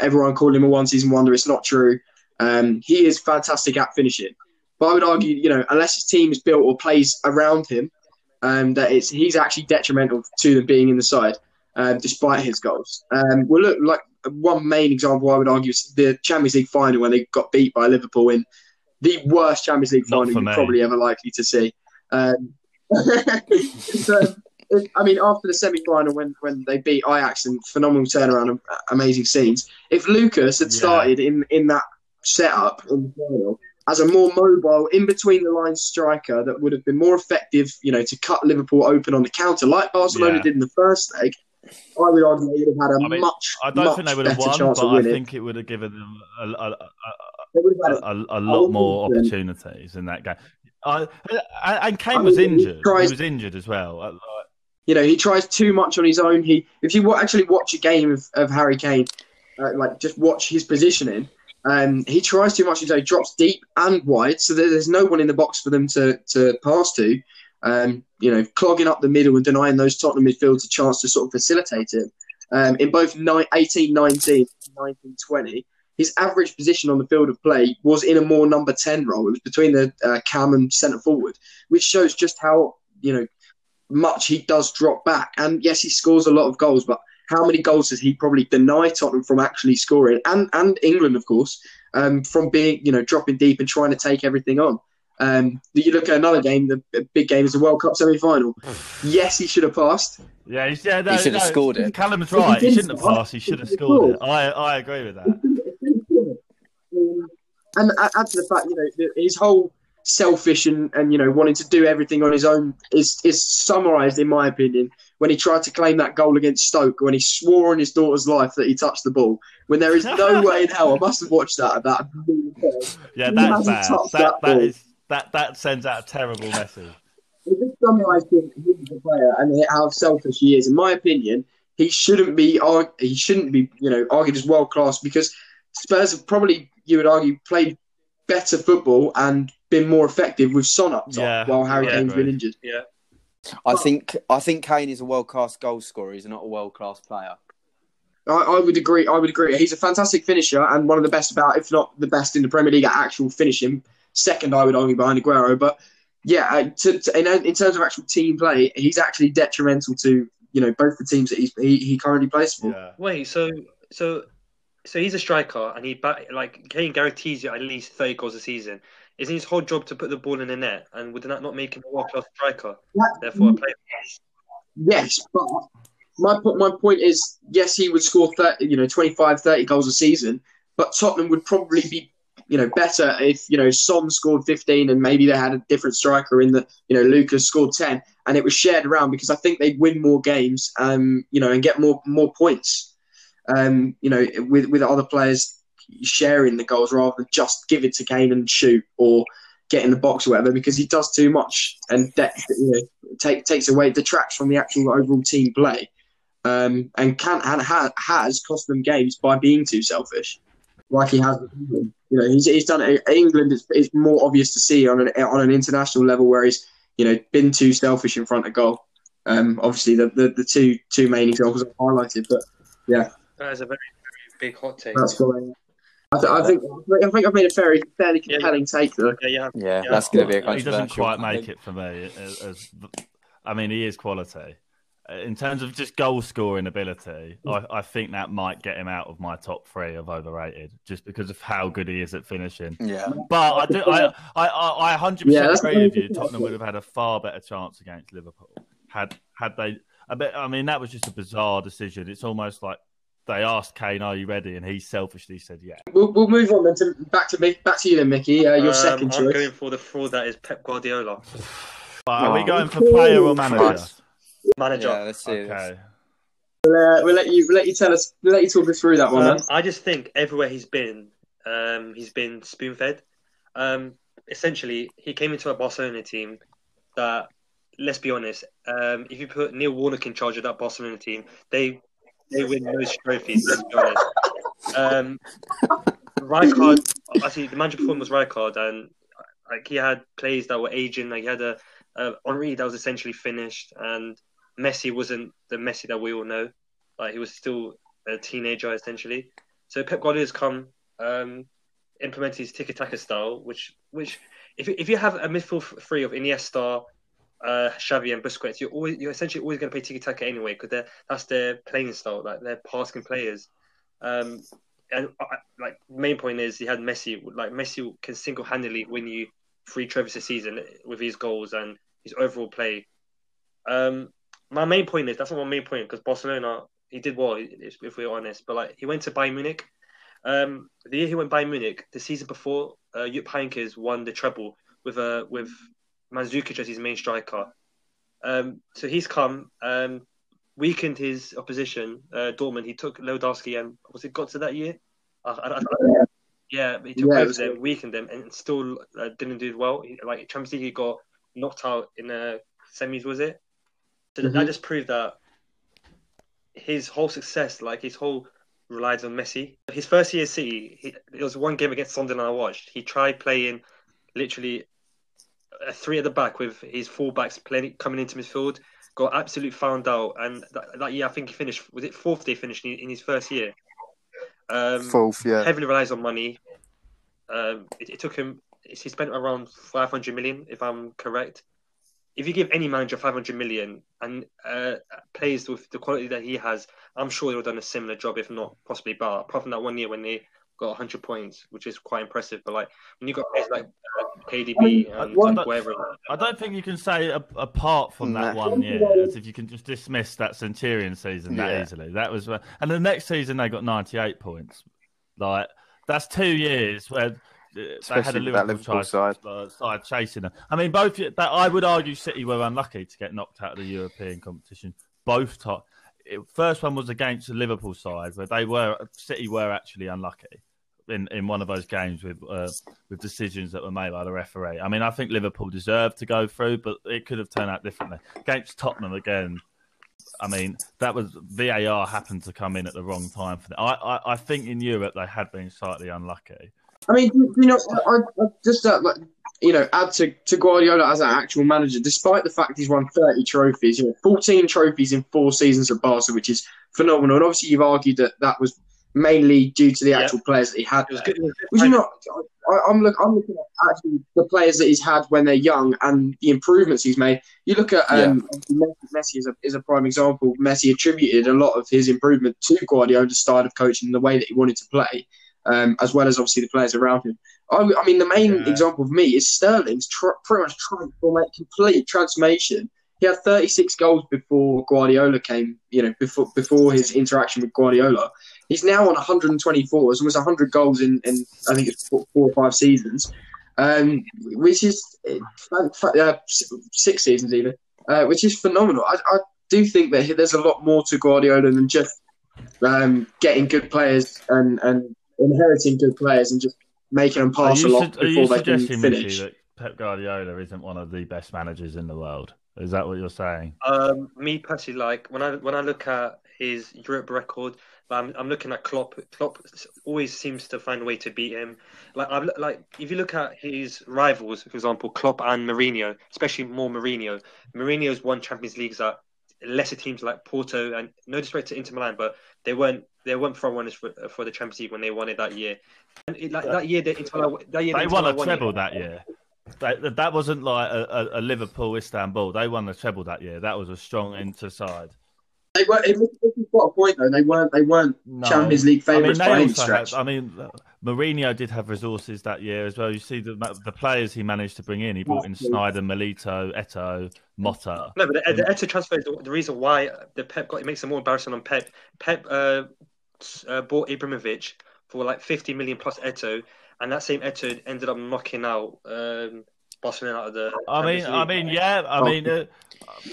everyone called him a one season wonder. It's not true. Um, he is fantastic at finishing. But I would argue, you know, unless his team is built or plays around him, um, that it's he's actually detrimental to them being in the side, um, despite his goals. Um, well, look, like one main example I would argue is the Champions League final when they got beat by Liverpool in the worst Champions League Not final you're me. probably ever likely to see. Um, so, it- I mean, after the semi-final when, when they beat Ajax and phenomenal turnaround and amazing scenes, if Lucas had Yeah. started in, in that setup in the final as a more mobile, in between the lines striker that would have been more effective, you know, to cut Liverpool open on the counter, like Barcelona Yeah. did in the first leg, I would argue they would have had a I mean, much, I don't much think they would have won, but I think it would have given them a, a, a, They would have had a, lot more 100%. opportunities in that game. I, and Kane was I mean, he injured. He was injured as well. You know, he tries too much on his own. He, if you actually watch a game of, of Harry Kane, uh, like just watch his positioning, um, he tries too much. He drops deep and wide, so that there's no one in the box for them to, to pass to. Um, you know, clogging up the middle and denying those Tottenham midfielders a chance to sort of facilitate it. Um, in both ni- 18 19 19 20, his average position on the field of play was in a more number 10 role. It was between the uh, cam and centre forward, which shows just how, you know, much he does drop back. And yes, he scores a lot of goals, but how many goals does he probably deny Tottenham from actually scoring? And and England, of course, um, from being you know dropping deep and trying to take everything on. Um, you look at another game, the the big game is the World Cup semi-final. Yes, he should have passed. yeah, he's, yeah, no, He should have no, scored it. Callum's If he right. He didn't shouldn't have passed. He should have he should have scored it. I, I agree with that. And add add to the fact, you know, his whole selfish and, and you know wanting to do everything on his own is is summarised in my opinion when he tried to claim that goal against Stoke when he swore on his daughter's life that he touched the ball when there is no way in hell I must have watched that that Yeah, that's bad. That that that that that sends out a terrible message. it just summarised him as a player and how selfish he is in my opinion he shouldn't be he shouldn't be you know argued as world class because Spurs have probably you would argue played better football and been more effective with Son up top Yeah, while Harry yeah, Kane's been injured. Yeah. I think I think Kane is a world class goal scorer. He's not a world class player. I, I would agree. I would agree. He's a fantastic finisher and one of the best about, if not the best in the Premier League at actual finishing. Second, I would argue behind Aguero. But yeah, uh, to, to, in, in terms of actual team play, he's actually detrimental to you know both the teams that he's, he he currently plays for. Yeah. Wait, so so so he's a striker and he bat, like Kane guarantees you at least thirty goals a season. Isn't his whole job to put the ball in the net? And would that not make him a world class striker? Therefore, a player. Yes, but my my point is, yes, he would score 30, you know 25, 30 goals a season, but Tottenham would probably be you know, better if you know Son scored 15 and maybe they had a different striker in the, you know, Lucas scored 10 and it was shared around because I think they'd win more games, um, you know, and get more more points, um, you know, with with other players sharing the goals rather than just give it to Kane and shoot or get in the box or whatever because he does too much and that you know take, takes away the detracts from the actual overall team play um, and can and ha, has cost them games by being too selfish like he has. You know, he's, he's done it. England is, is more obvious to see on an on an international level where he's you know been too selfish in front of goal. Um, obviously the, the, the two two main examples I've highlighted, but yeah, That is a very, very big hot take. that's. I, th- I think I think I've made a very fairly Yeah, compelling take there. Yeah, yeah. Yeah, Yeah. that's going to be a he doesn't quite make it for me. As, as, I mean, he is quality. Uh, In terms of just goal scoring ability, I, I think that might get him out of my top three of overrated, just because of how good he is at finishing. Yeah, But I do, I, I, I, I 100% Yeah, that's agree with you. Tottenham would have had a far better chance against Liverpool had had they. I, bet, I mean, that was just a bizarre decision. It's almost like they asked Kane, "Are you ready?" and he selfishly said, "Yeah." We'll, we'll move on then to back to me back to you then, Mickey. Uh, your Um, second I'm choice. going for the fraud that is Pep Guardiola, But are we Oh. going for player or manager? Christ. manager. yeah. Let's see. this. Okay. Uh, we'll let you we'll let you tell us we'll let you talk us through that one. Um, then. I just think everywhere he's been, um, he's been spoon fed. Um, essentially, he came into a Barcelona team that, let's be honest, um, if you put Neil Warnock in charge of that Barcelona team, they they win most trophies. Um, Rijkaard, actually, the manager him was Rijkaard, and like he had plays that were aging. Like he had a, a Henry that was essentially finished, and Messi wasn't the Messi that we all know. Like he was still a teenager essentially. So Pep Guardiola's come, um, implemented his tiki taka style, which which if if you have a midfield f- three of Iniesta, uh, Xavi, and Busquets, you're always you're essentially always going to play tiki taka anyway because that's their playing style. Like they're passing players. Um, and uh, like main point is he had Messi. Like Messi can single handedly win you three trophies a season with his goals and his overall play. Um, my main point is that's not my main point because Barcelona he did well if if we're honest, but like he went to Bayern Munich. Um, the year he went Bayern Munich, the season before, uh, Jupp Heynckes won the treble with uh, with Mandzukic as his main striker. Um, so he's come, um, weakened his opposition, uh, Dortmund. He took Lewandowski and was it got to that year? Uh, I, I, I, yeah, he took Yeah, both it of was them, weakened them, and still uh, didn't do well. He, like Champions League, he got knocked out in the semis. Was it? So that- that just proved that his whole success, like his whole relies on Messi. His first year at City, he, it was one game against Sunderland I watched. He tried playing literally a three at the back with his fullbacks playing coming into midfield. Got absolutely found out, and that, that year I think he finished. Was it fourth? Day finished in, his first year. Um, Fourth, yeah. heavily relies on money. Um, it, it took him. He spent around 500 million, if I'm correct. If you give any manager 500 million and uh, plays with the quality that he has, I'm sure they would have done a similar job, if not possibly better. Apart from that one year when they got 100 points, which is quite impressive. But like when you got players like uh, KDB and one- whatever, I don't think you can say a, apart from that one year, as if you can just dismiss that Centurion season that Yeah. easily. That was, and the next season they got ninety eight points. Like that's two years where uh, they had a Especially Liverpool, Liverpool side, side. uh, side chasing them. I mean, both. That I would argue City were unlucky to get knocked out of the European competition. Both time. First one was against the Liverpool side, where they were City were actually unlucky in, in one of those games with uh, with decisions that were made by the referee. I mean, I think Liverpool deserved to go through, but it could have turned out differently. Against Tottenham again, I mean, that was VAR happened to come in at the wrong time for them. I, I, I think in Europe they had been slightly unlucky. I mean, you you know, I, I just uh, like you know, add to, to Guardiola as an actual manager, despite the fact he's won 30 trophies, you know, 14 trophies in four seasons at Barca, which is phenomenal. And obviously, you've argued that that was mainly due to the Yeah. actual players that he had. there. good. it was good Would you not? I, I'm look. I'm looking at actually the players that he's had when they're young and the improvements he's made. You look at um, Messi Messi is a, is a prime example. Messi attributed a lot of his improvement to Guardiola's style of coaching and the way that he wanted to play, um, as well as obviously the players around him. I, I mean, the main Yeah. example of me is Sterling's tr- pretty much transform, complete transformation. He had 36 goals before Guardiola came. You know, before before his interaction with Guardiola, He's now on 124. It's almost 100 goals in, in I think it's four, four or five seasons, um, which is uh, six seasons even, uh, which is phenomenal. I, I do think that there's a lot more to Guardiola than just um, getting good players and, and inheriting good players and just making them pass a lot before they can finish. that Pep Guardiola isn't one of the best managers in the world? Is that what you're saying? Um, me personally, like when I when I look at his Europe record, I'm, I'm looking at Klopp. Klopp always seems to find a way to beat him. Like I'm like if you look at his rivals, for example, Klopp and Mourinho, especially more Mourinho. Mourinho's won Champions Leagues at lesser teams like Porto, and no disrespect to Inter Milan, but they weren't they weren't front runners for, for the Champions League when they won it that year. And it, like, that year, the Inter, that year they won a treble it. that year. That, that wasn't like a, a, Liverpool Istanbul. They won the treble that year. That was a strong Inter side. They were. If you've got a point though, they weren't. They weren't no. Champions League favourites I mean, by any stretch. Had, I mean, Mourinho did have resources that year as well. You see the the players he managed to bring in. He brought in Sneijder, Milito, Eto'o, Motta. No, but the, the Eto'o transfer is the, the, reason why the Pep got it makes it more embarrassing on Pep. Pep uh, uh, bought Ibrahimovic for like fifty million plus Eto'o, and that same Eto'o ended up knocking out. Um, Barcelona out of the. I mean, I mean, yeah, I mean, uh,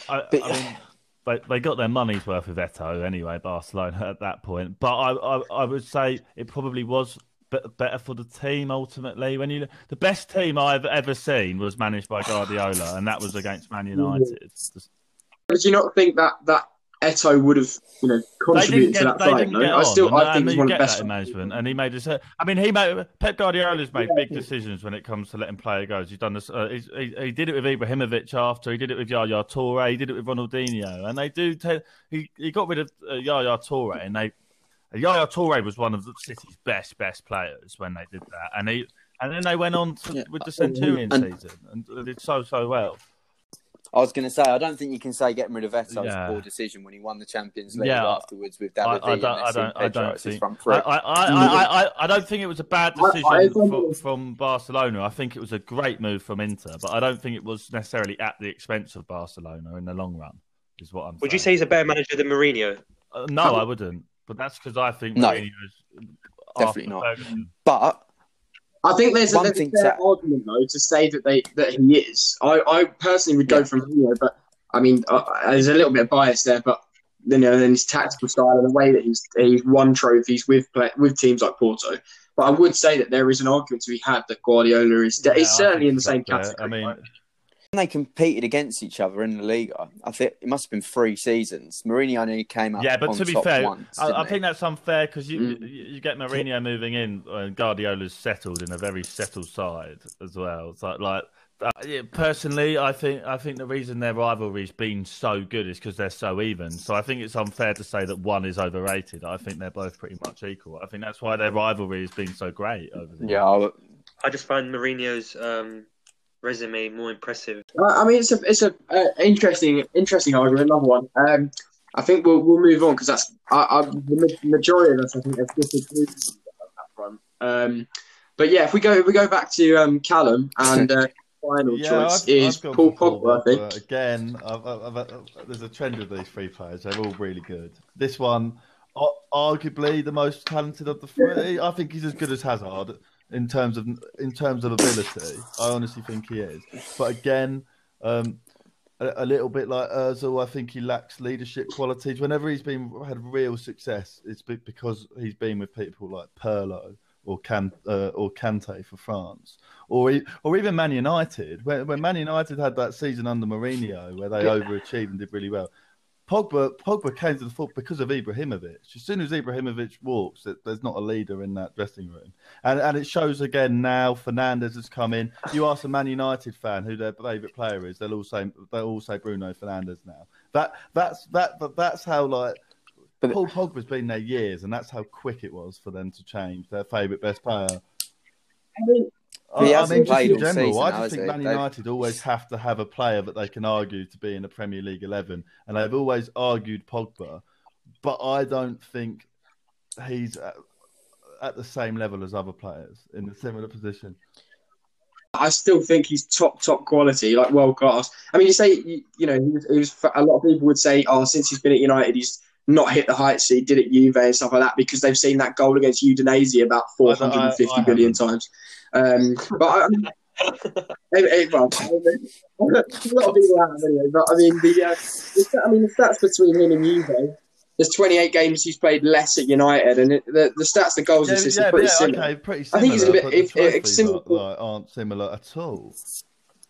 I, I mean they, they got their money's worth with Eto'o anyway, Barcelona at that point. But I, I, I would say it probably was better for the team ultimately. When you the best team I've ever seen was managed by Guardiola, and that was against Man United. Did you not think that that Eto'o would have, you know, contributed get, to that fight. No? I still, I think he's one of the best management, and he made his. I mean, he made Pep Guardiola's made big decisions when it comes to letting player go. He's done this. Uh, he, he did it with Ibrahimovic after. He did it with Yaya Toure. He did it with Ronaldinho, and they do. T- he he got rid of uh, Yaya Toure, and they. Yaya Toure was one of the City's best best players when they did that, and he and then they went on to, yeah. with the Centurion and, season and did so so well. I was going to say, I don't think you can say getting rid of Eto'o yeah. a poor decision when he won the Champions League yeah, afterwards with David I, I, don't, I don't, I don't think, I, I, I, I, don't think it was a bad decision from, from, Barcelona. I think it was a great move from Inter, but I don't think it was necessarily at the expense of Barcelona in the long run. Is what I'm. Would saying. you say he's a better manager than Mourinho? Uh, no, I wouldn't. But that's because I think no, definitely not. Ferguson. But I think there's a, there's a fair to... argument though to say that they that he is. I, I personally would go yeah. from here, but I mean, uh, there's a little bit of bias there, but you know, then his tactical style and the way that he's he's won trophies with with teams like Porto. But I would say that there is an argument to be had that Guardiola is yeah, is certainly in the same category. I mean, they competed against each other in the league. I think it must have been three seasons. Mourinho only came up. Yeah, but to be fair, once, I, I think that's unfair because you mm. you get Mourinho moving in and Guardiola's settled in a very settled side as well. It's like like uh, yeah, personally, I think I think the reason their rivalry's been so good is because they're so even. So I think it's unfair to say that one is overrated. I think they're both pretty much equal. I think that's why their rivalry has been so great over the yeah. Years. I just find Mourinho's um, resume more impressive? I mean, it's a it's a uh, interesting interesting argument. Another one. Um, I think we'll we'll move on because that's I, I, the majority of us. I think have disagreed on that front. Um, but yeah, if we go if we go back to um, Callum and. Uh, final yeah, choice I've, is I've Paul Pogba. I think again, I've, I've, there's a trend with these three players. They're all really good. This one, arguably the most talented of the three. I think he's as good as Hazard in terms of in terms of ability. I honestly think he is. But again, um, a, a, little bit like Özil, I think he lacks leadership qualities. Whenever he's been had real success, it's because he's been with people like Pirlo or Can uh, or Kante for France, or or even Man United. When, when Man United had that season under Mourinho where they overachieved and did really well, Pogba Pogba came to the fore because of Ibrahimovic. As soon as Ibrahimovic walks, there's not a leader in that dressing room, and and it shows again now. Fernandes has come in. You ask a Man United fan who their favourite player is, they'll all say they'll all say Bruno Fernandes now. That that's that that's how like. But Paul Pogba's been there years, and that's how quick it was for them to change their favourite best player. I mean, he I mean, just in general, season, I just think Man United They've... always have to have a player that they can argue to be in the Premier League 11. And they've always argued Pogba, but I don't think he's at, at the same level as other players in a similar position. I still think he's top, top quality, like world class. I mean, you say, you, you know, he was, he was, a lot of people would say, oh, since he's been at United, he's not hit the heights he did at Juve and stuff like that because they've seen that goal against Udinese about I- I- I billion times. Um, but I, I, I, well, I mean, a lot of people anyway. But I mean, the, uh, the I mean, the stats between him and Juve. There's 28 games he's played less at United, and it, the, the stats, the goals, and assists are pretty similar. okay, pretty I think he's a bit- if- if similar- like, aren't similar at all.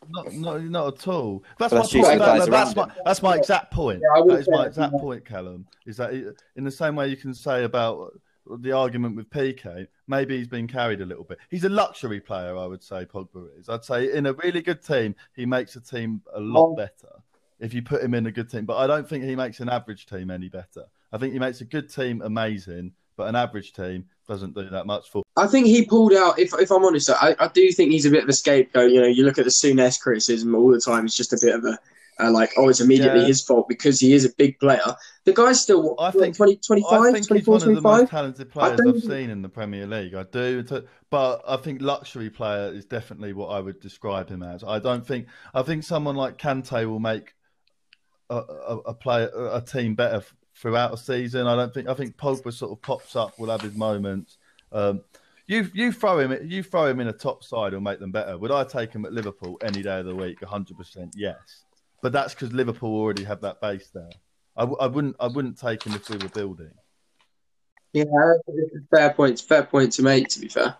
Not, not, not at all. That's But my that's point. usually That- that's, my, that's my exact point. Yeah, that is my exact yeah. point, Callum. Is that in the same way you can say about the argument with Piqué, maybe he's been carried a little bit. He's a luxury player, I would say. Pogba is. I'd say in a really good team, he makes a team a lot Oh. better if you put him in a good team. But I don't think he makes an average team any better. I think he makes a good team amazing, but an average team doesn't do that much for. I think he pulled out. If if I'm honest, I, I do think he's a bit of a scapegoat. You know, you look at the Souness criticism all the time. It's just a bit of a uh, like, oh, it's immediately Yeah. his fault because he is a big player. The guy's still I think- 20, I 25, think he's 24, one of the 25. most talented players I've seen in the Premier League. I do, but I think luxury player is definitely what I would describe him as. I don't think I think someone like Kante will make a, a, a player a team better throughout a season. I don't think. I think Pogba sort of pops up, will have his moments. Um, you you throw him you throw him in a top side, will make them better. Would I take him at Liverpool any day of the week? hundred percent, yes. But that's because Liverpool already have that base there. I, w- I wouldn't I wouldn't take him if we were building. Yeah, fair point. Fair point to make. To be fair,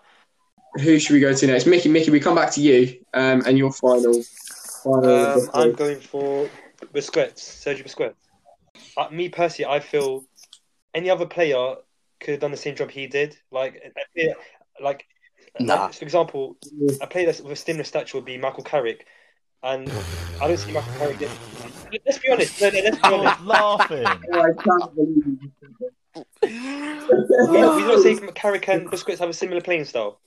who should we go to next? Mickey, Mickey, we come back to you. Um, and your final. final Um, I'm going for Busquets, Sergio Busquets. Uh, me personally, I feel any other player could have done the same job he did. Like, a like, Nah. like, for example, a player that's with a similar stature would be Michael Carrick, and I don't see Michael Carrick. Get... Let's be honest. No, no, let's be honest. laughing. Oh, I can't believe you. We don't, we don't say Carrick and Busquets have a similar playing style.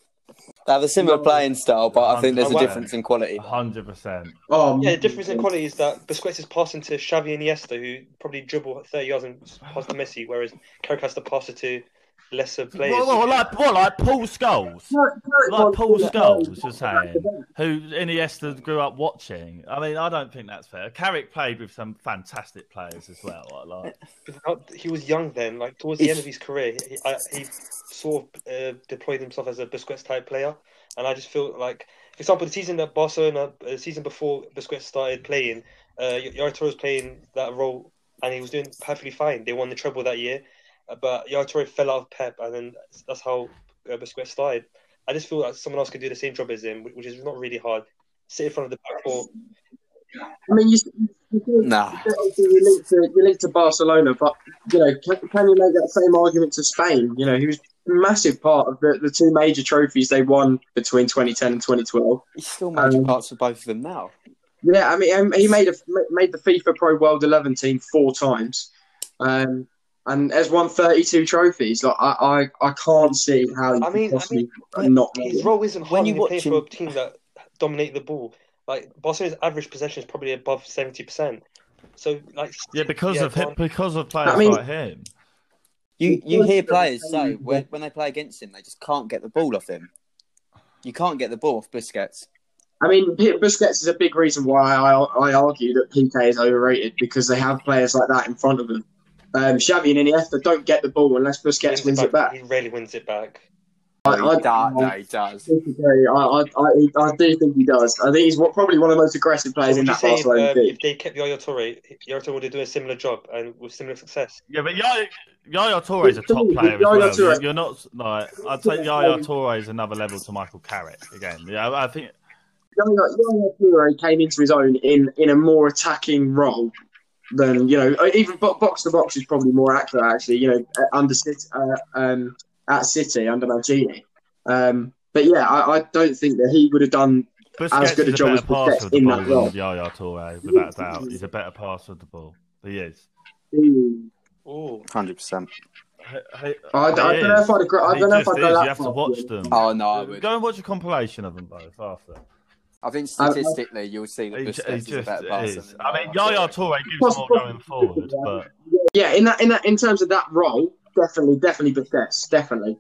Uh, they have a similar playing style, but I think there's a difference in quality. hundred percent. Oh, Yeah, the difference in quality is that Busquets is passing to Xavi and Iniesta, who probably dribble 30 yards and pass to Messi, whereas Carrick has to pass it to lesser players. What, what, like what, like Paul Scholes? Like Paul Scholes, you're saying, who Iniesta grew up watching. I mean, I don't think that's fair. Carrick played with some fantastic players as well. I Like, He was young then, like towards the end of his career, he, I, he sort of uh, deployed himself as a Busquets type player, and I just feel like, for example, the season that Barcelona, uh, the season before Busquets started playing, uh, Yaya was playing that role, and he was doing perfectly fine. They won the treble that year, but Yaya Toure fell out of Pep, and then that's how uh, Busquets started. I just feel like someone else could do the same job as him, which is not really hard. Sit in front of the back four. I mean, you, you, you, Nah. you linked to you linked to Barcelona, but you know, can, can you make that same argument to Spain? You know, he was a massive part of the, the two major trophies they won between 2010 and 2012. He's still major Um, parts of both of them now. Yeah, I mean, um, he made a made the FIFA Pro World 11 team four times, um, and has won 32 trophies. Like, I, I, I can't see how you I mean- possibly I not. His role isn't When hard you when you're playing watch for a team that dominate the ball. Like Barcelona's average possession is probably above seventy percent. So like yeah, because Yeah, of him, because of players I mean- like him. You you hear players say when, when they play against him, they just can't get the ball off him. You can't get the ball off Busquets. I mean, P- Busquets is a big reason why I, I argue that Piqué is overrated because they have players like that in front of them. Um, Xavi and Iniesta don't get the ball unless Busquets wins it back. He really wins it back. I, I, Da- no, he does. I, I, I, I do think he does. I think he's one- probably one of the most aggressive players So in that say if, Barcelona um, team. if they kept Yaya Toure, Yaya Toure would have done a similar job and with similar success? Yeah, but Yaya, Yaya Toure is a top player as well. Toure- You're- You're not like I'd say Yaya Toure is another level to Michael Carrick again. Yeah, I think Yaya Yaya Toure came into his own in, in a more attacking role than you know. Even box to box is probably more accurate actually. You know, uh, under City, uh, um, at City under Mancini. Um, but yeah, I, I don't think that he would have done. Busquets good a is a job as passer Busquets the in that role. than Yaya Toure, without doubt. He's a better passer of the ball. He is. the- Oh, Hundred percent. He- he- I, I don't know if I'd agree. I don't know if I'd go is. that You have to watch them. Oh no, I would. Go and watch a compilation of them both after. I think I- I- statistically, you'll see that He, Busquets he is a just better passer. is. I mean, Yaya Yaya Toure. Toure gives more going forward, but Yeah, in that in that in terms of that role, definitely, definitely Busquets, definitely.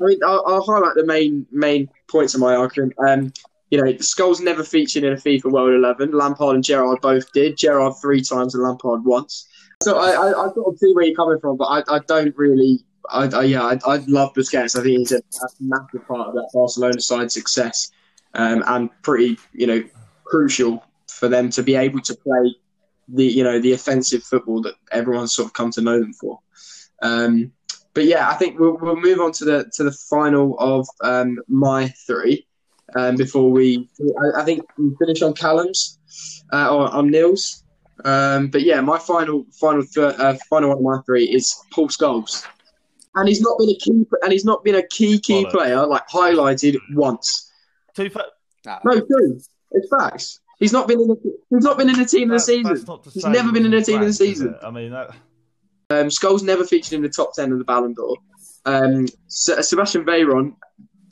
I mean, I'll, I'll highlight the main main points of my argument. Um, you know, Scholes never featured in a FIFA World Eleven. Lampard and Gerrard both did. Gerrard three times and Lampard once. So I, I, I sort of see where you're coming from, but I, I don't really. I, I yeah, I, I love Busquets. I think he's a, a massive part of that Barcelona side success, um, and pretty you know crucial for them to be able to play the you know the offensive football that everyone's sort of come to know them for. Um, but yeah, I think we'll, we'll move on to the to the final of um, my three um, before we. I, I think we finish on Callum's uh, or on Neil's. Um, but yeah, my final final th- uh, final one of my three is Paul Scholes, and he's not been a key and he's not been a key key Bollocks. player like highlighted once. Two fa- Nah. No, true. It's facts. He's not been in the he's not been in the team of the season. He's never been in a wasn't team of the season. I mean, that, Um, Scholes never featured in the top ten of the Ballon d'Or. Um, Se- Sebastian Veron,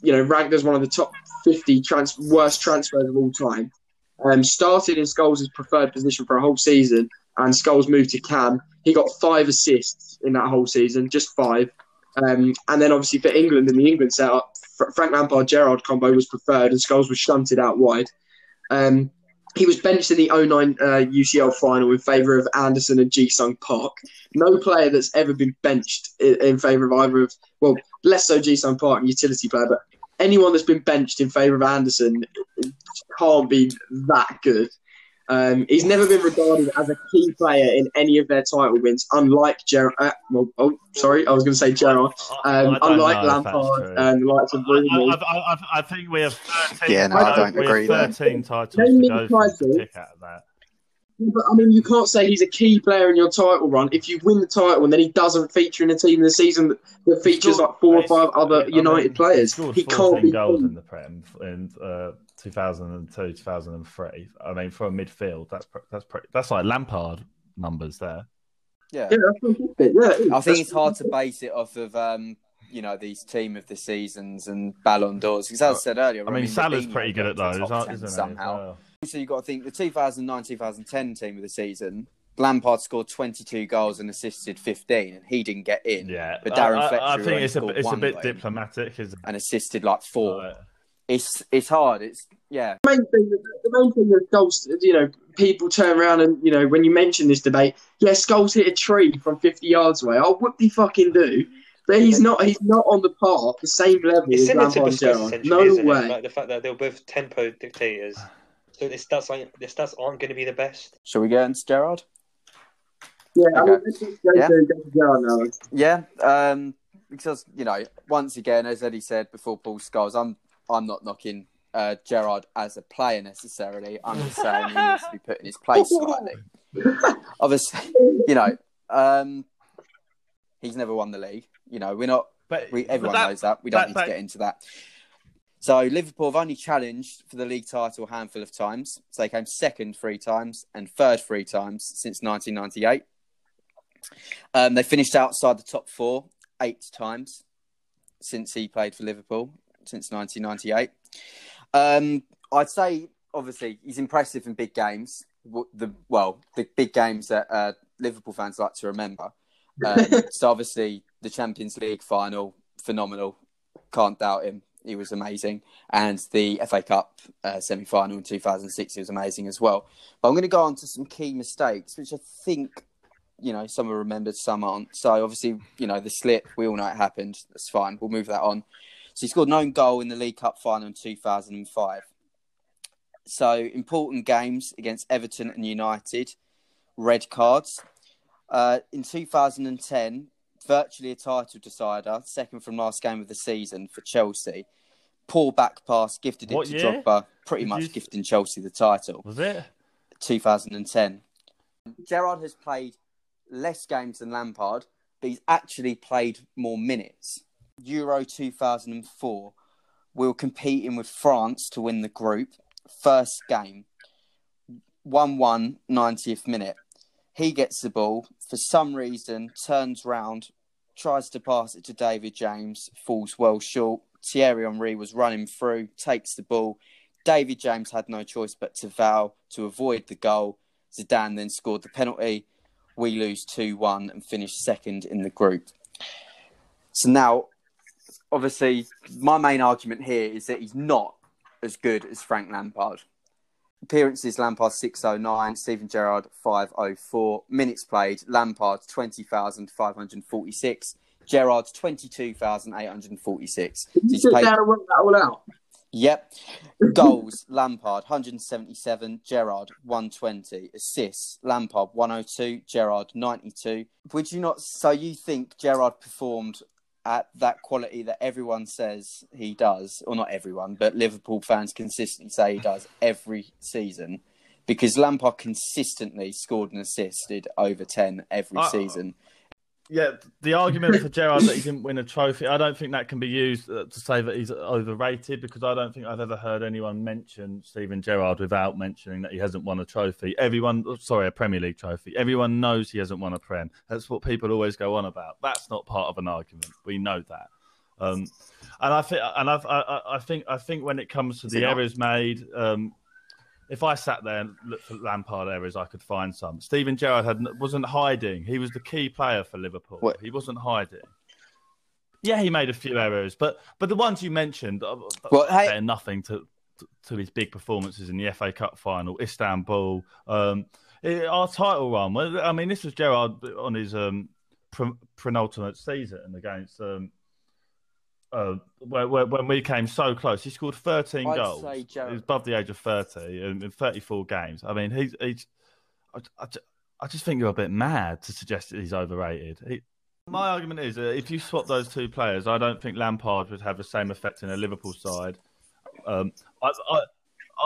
you know, ranked as one of the top fifty trans- worst transfers of all time. Um, started in Scholes' preferred position for a whole season, and Scholes moved to Cam. He got five assists in that whole season, just five. Um, and then obviously for England in the England setup, Fr- Frank Lampard Gerrard combo was preferred, and Scholes was shunted out wide. Um, he was benched in the 09 uh, UCL final in favour of Anderson and Ji Sung Park. No player that's ever been benched in, in favour of either of, well, less so Ji Sung Park, utility player, but anyone that's been benched in favour of Anderson can't be that good. Um, he's never been regarded as a key player in any of their title wins, unlike Gerrard. Uh, well, oh, sorry, I was going to say Gerrard. Um, I unlike know if that's Lampard and the likes of I, Rooney. I, I, I, I think we have 13. Yeah, no, I don't agree there. have 13 titles to go the to pick out of that. But I mean, you can't say he's a key player in your title run if you win the title and then he doesn't feature in a team in the season that, that features scored- like four or five other I mean, United players. scored He 14 can't be. goals in the Prem in uh, 2002, 2003. I mean, for a midfield, that's pre- that's pretty, that's like Lampard numbers there. Yeah. Yeah. Yeah. I think it's hard to base it off of um, you know these team of the seasons and Ballon d'Ors because as I said earlier, I mean, Salah's pretty good at those, aren't- he? Somehow, well? so you've got to think the 2009-2010 team of the season. Lampard scored 22 goals and assisted 15, and he didn't get in. Yeah, But Darren I, I, Fletcher I think it's a scored it's a one bit diplomatic, isn't and assisted like four. it? It's it's hard. It's yeah. the main thing. The main thing with Scholes, you know, people turn around and you know when you mention this debate, yeah, Scholes hit a tree from 50 yards away. Oh, what he fucking do? But he's not. He's not on the par, the same level It's as similar to Lampard and Busquets, Gerrard. No way. Like the fact that they're both tempo dictators. So the stats, aren't, the stats aren't going to be the best. Shall we go into Gerrard? Yeah, I mean, let's just go Yeah. to Gerrard now. Yeah, um, because you know, once again, as Eddie said before, Paul Scholes, I'm I'm not knocking uh, Gerrard as a player necessarily. I'm just saying he needs to be put in his place slightly. Obviously, you know, um, he's never won the league. You know, we're not. But We, but everyone that- knows that. We don't that- need that- to get into that. So Liverpool have only challenged for the league title a handful of times. So they came second three times and third three times since 1998. Um, they finished outside the top four eight times since he played for Liverpool since 1998. Um, I'd say obviously he's impressive in big games. The well, the big games that uh, Liverpool fans like to remember. Um, so obviously the Champions League final, phenomenal. Can't doubt him. He was amazing, and the FA Cup uh, semi-final in 2006 he was amazing as well. But I'm going to go on to some key mistakes, which I think you know some are remembered, some aren't. So obviously, you know the slip. We all know it happened. That's fine. We'll move that on. So he scored no goal in the League Cup final in 2005. So important games against Everton and United, red cards. Uh, in 2010, virtually a title decider, second from last game of the season for Chelsea. Poor back pass, gifted it to year? Drogba, pretty Did much you- gifting Chelsea the title. Was it? 2010. Gerrard has played less games than Lampard, but he's actually played more minutes. Euro 2004, we were competing with France to win the group. First game, 1 1, 90th minute. He gets the ball, for some reason, turns round, tries to pass it to David James, falls well short. Thierry Henry was running through, takes the ball. David James had no choice but to foul to avoid the goal. Zidane then scored the penalty. We lose 2 1 and finish second in the group. So now, obviously, my main argument here is that he's not as good as Frank Lampard. Appearances Lampard 609, Steven Gerrard 504. Minutes played Lampard 20,546, Gerrard 22,846. Did you sit paid- down and work that all out? Yep. Goals Lampard 177, Gerrard 120. Assists Lampard 102, Gerrard 92. Would you not? So you think Gerrard performed at that quality that everyone says he does, or not everyone, but Liverpool fans consistently say he does every season? Because Lampard consistently scored and assisted over 10 every I- season. Yeah, the argument for Gerrard that he didn't win a trophy, I don't think that can be used uh, to say that he's overrated because I don't think I've ever heard anyone mention Steven Gerrard without mentioning that he hasn't won a trophy. Everyone, oh, sorry, a Premier League trophy. Everyone knows he hasn't won a Prem. That's what people always go on about. That's not part of an argument. We know that. Um, and I think, and I've, I, I- I think, I think when it comes to Is the errors made, um, if I sat there and looked for Lampard errors, I could find some. Steven Gerrard had, wasn't hiding. He was the key player for Liverpool. What- He wasn't hiding. Yeah, he made a few errors, but but the ones you mentioned, uh, Well, hey- they're nothing to, to to his big performances in the FA Cup final, Istanbul, um, eh, our title run. I mean, this was Gerrard on his um, penultimate season against. Um, uh, where, where, when we came so close, he scored 13 I'd goals. say Gerrard- He's above the age of 30 in, in 34 games. I mean, he's, he's I, I, I just think you're a bit mad to suggest that he's overrated. He, my argument is uh, if you swap those two players, I don't think Lampard would have the same effect in a Liverpool side. Um, I, I,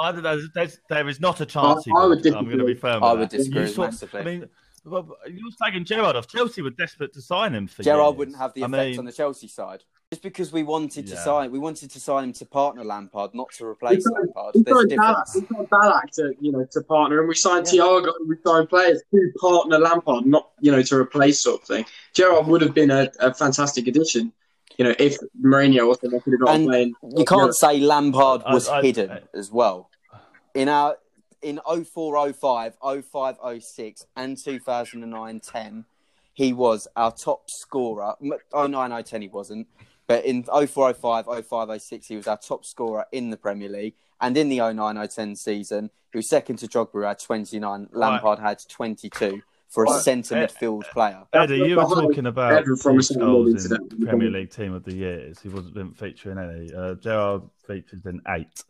I don't know. There's, there is not a chance. he I- I would I'm going to be firm. I would that. disagree You swap- massively. I mean, well, you're tagging Gerrard off. Chelsea were desperate to sign him for Gerrard years. wouldn't have the I effect mean, on the Chelsea side. Just because we wanted to sign, we wanted to sign him to partner Lampard, not to replace It's not- Lampard. We There's a signed Ballack, difference. we signed Ballack to, you know, to partner, and we signed Thiago, and we signed players to partner Lampard, not, you know, to replace sort of thing. Gerrard would have been a, a fantastic addition, you know, if Mourinho also wanted to go on And playing. You can't say Lampard was I- hidden I- as well. In our in 04, 05, 05, 06, and 2009 10, he was our top scorer. M- 09, 010 he wasn't. But in 04, 05, 05, 06, he was our top scorer in the Premier League. And in the 09, 010 season, he was second to Drogba, who had 29. Lampard had 22 for a Right. centre Eh, midfield player. Eddie, you were That's the whole- talking about ever from a his single goals incident. in Premier League Team of the Years. He wasn't featuring any. Uh, Gerrard featured in eight.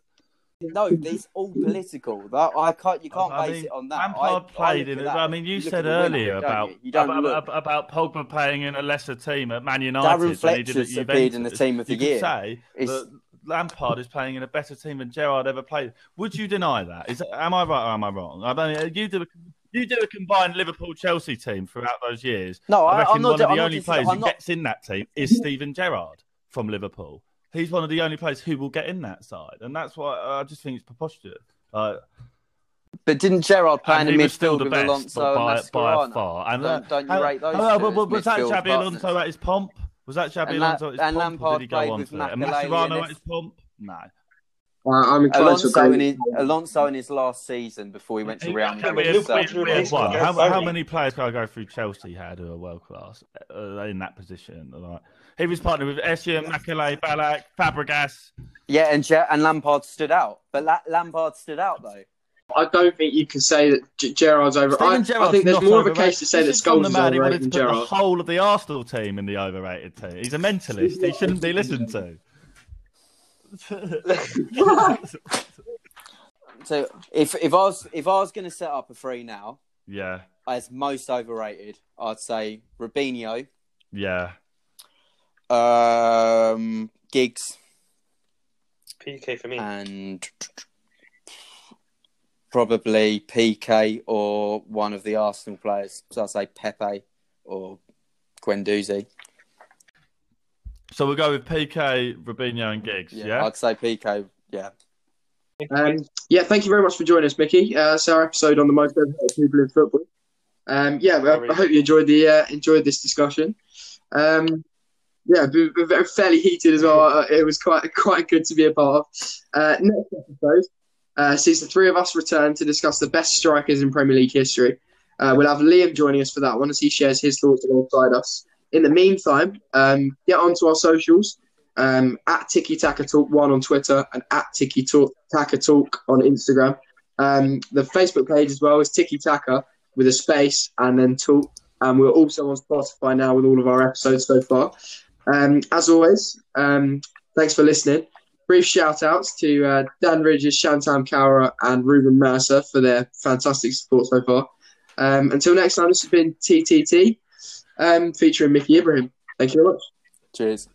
No, it's all political. That I can't. You can't I base mean, it on that. Lampard I- I played look in it. I mean, you, look said earlier about you? You about, look. about, Pogba playing in a lesser team at Man United. Darren than he did Fletcher's appeared in the team of the you could year. say It's- that Lampard is playing in a better team than Gerrard ever played. Would you deny that? Is am I right or am I wrong? I mean, you do. A, you do a combined Liverpool Chelsea team throughout those years. No, I I, reckon I'm not. one of the only dis- players I'm who not- gets in that team is Steven Gerrard from Liverpool. He's one of the only players who will get in that side, and that's why I just think it's preposterous. Uh, But didn't Gerrard play in and the he was still midfield the with best Alonso by, and by far. And Don't- don't you how- rate those how- two was, as was that midfield Xabi Alonso at his pomp? Was that Xabi Alonso at his and pomp? Lampard did he go on with to it? And Makelele and Mascherano at his pomp? No. Uh, I'm inclined to Alonso in his Alonso in his last season before he went to Real Madrid. but We look so- what you we had replaced one. him How, how many players can I go through Chelsea had who are world class uh, in that position? Like, he was partnered with Essien, Makelele, Ballack, Fabregas. yeah, and Ger- and Lampard stood out. But La- Lampard stood out though. I don't think you can say that G- Gerrard's over. I, I think there's not more of a case to say that This is from Scholes the is man who wanted overrated to than put Gerrard. the whole of the Arsenal team in the overrated team. He's a mentalist. He shouldn't be listened to. So if if I was if I was going to set up a three now yeah, as most overrated, I'd say Robinho, yeah. um, Giggs. Piqué for me. and probably Piqué or one of the Arsenal players. So I'd say Pepe or Guendouzi. So we'll go with Piqué, Robinho, and Giggs. Yeah. I'd say Piqué. Yeah. Um, yeah, thank you very much for joining us, Mickey. Uh, it's our episode on the most overrated people in football. Um, yeah, I, I hope you enjoyed the uh, enjoyed this discussion. Um, yeah, we we very fairly heated as well. Uh, It was quite quite good to be a part of. Uh, next episode uh, sees the three of us return to discuss the best strikers in Premier League history. Uh, we'll have Liam joining us for that one as he shares his thoughts alongside us. In the meantime, um, get onto our socials um, at Tiki Taka Talk One on Twitter and at Tiki Talk Taka Talk on Instagram. Um, the Facebook page as well is Tiki Taka with a space and then talk. And we're also on Spotify now with all of our episodes so far. Um, as always, um, thanks for listening. Brief shout outs to uh, Dan Ridges, Shantam Kaura, and Ruben Mercer for their fantastic support so far. Um, until next time, this has been TTT um, featuring Mickey Ibrahim. Thank you very much. Cheers.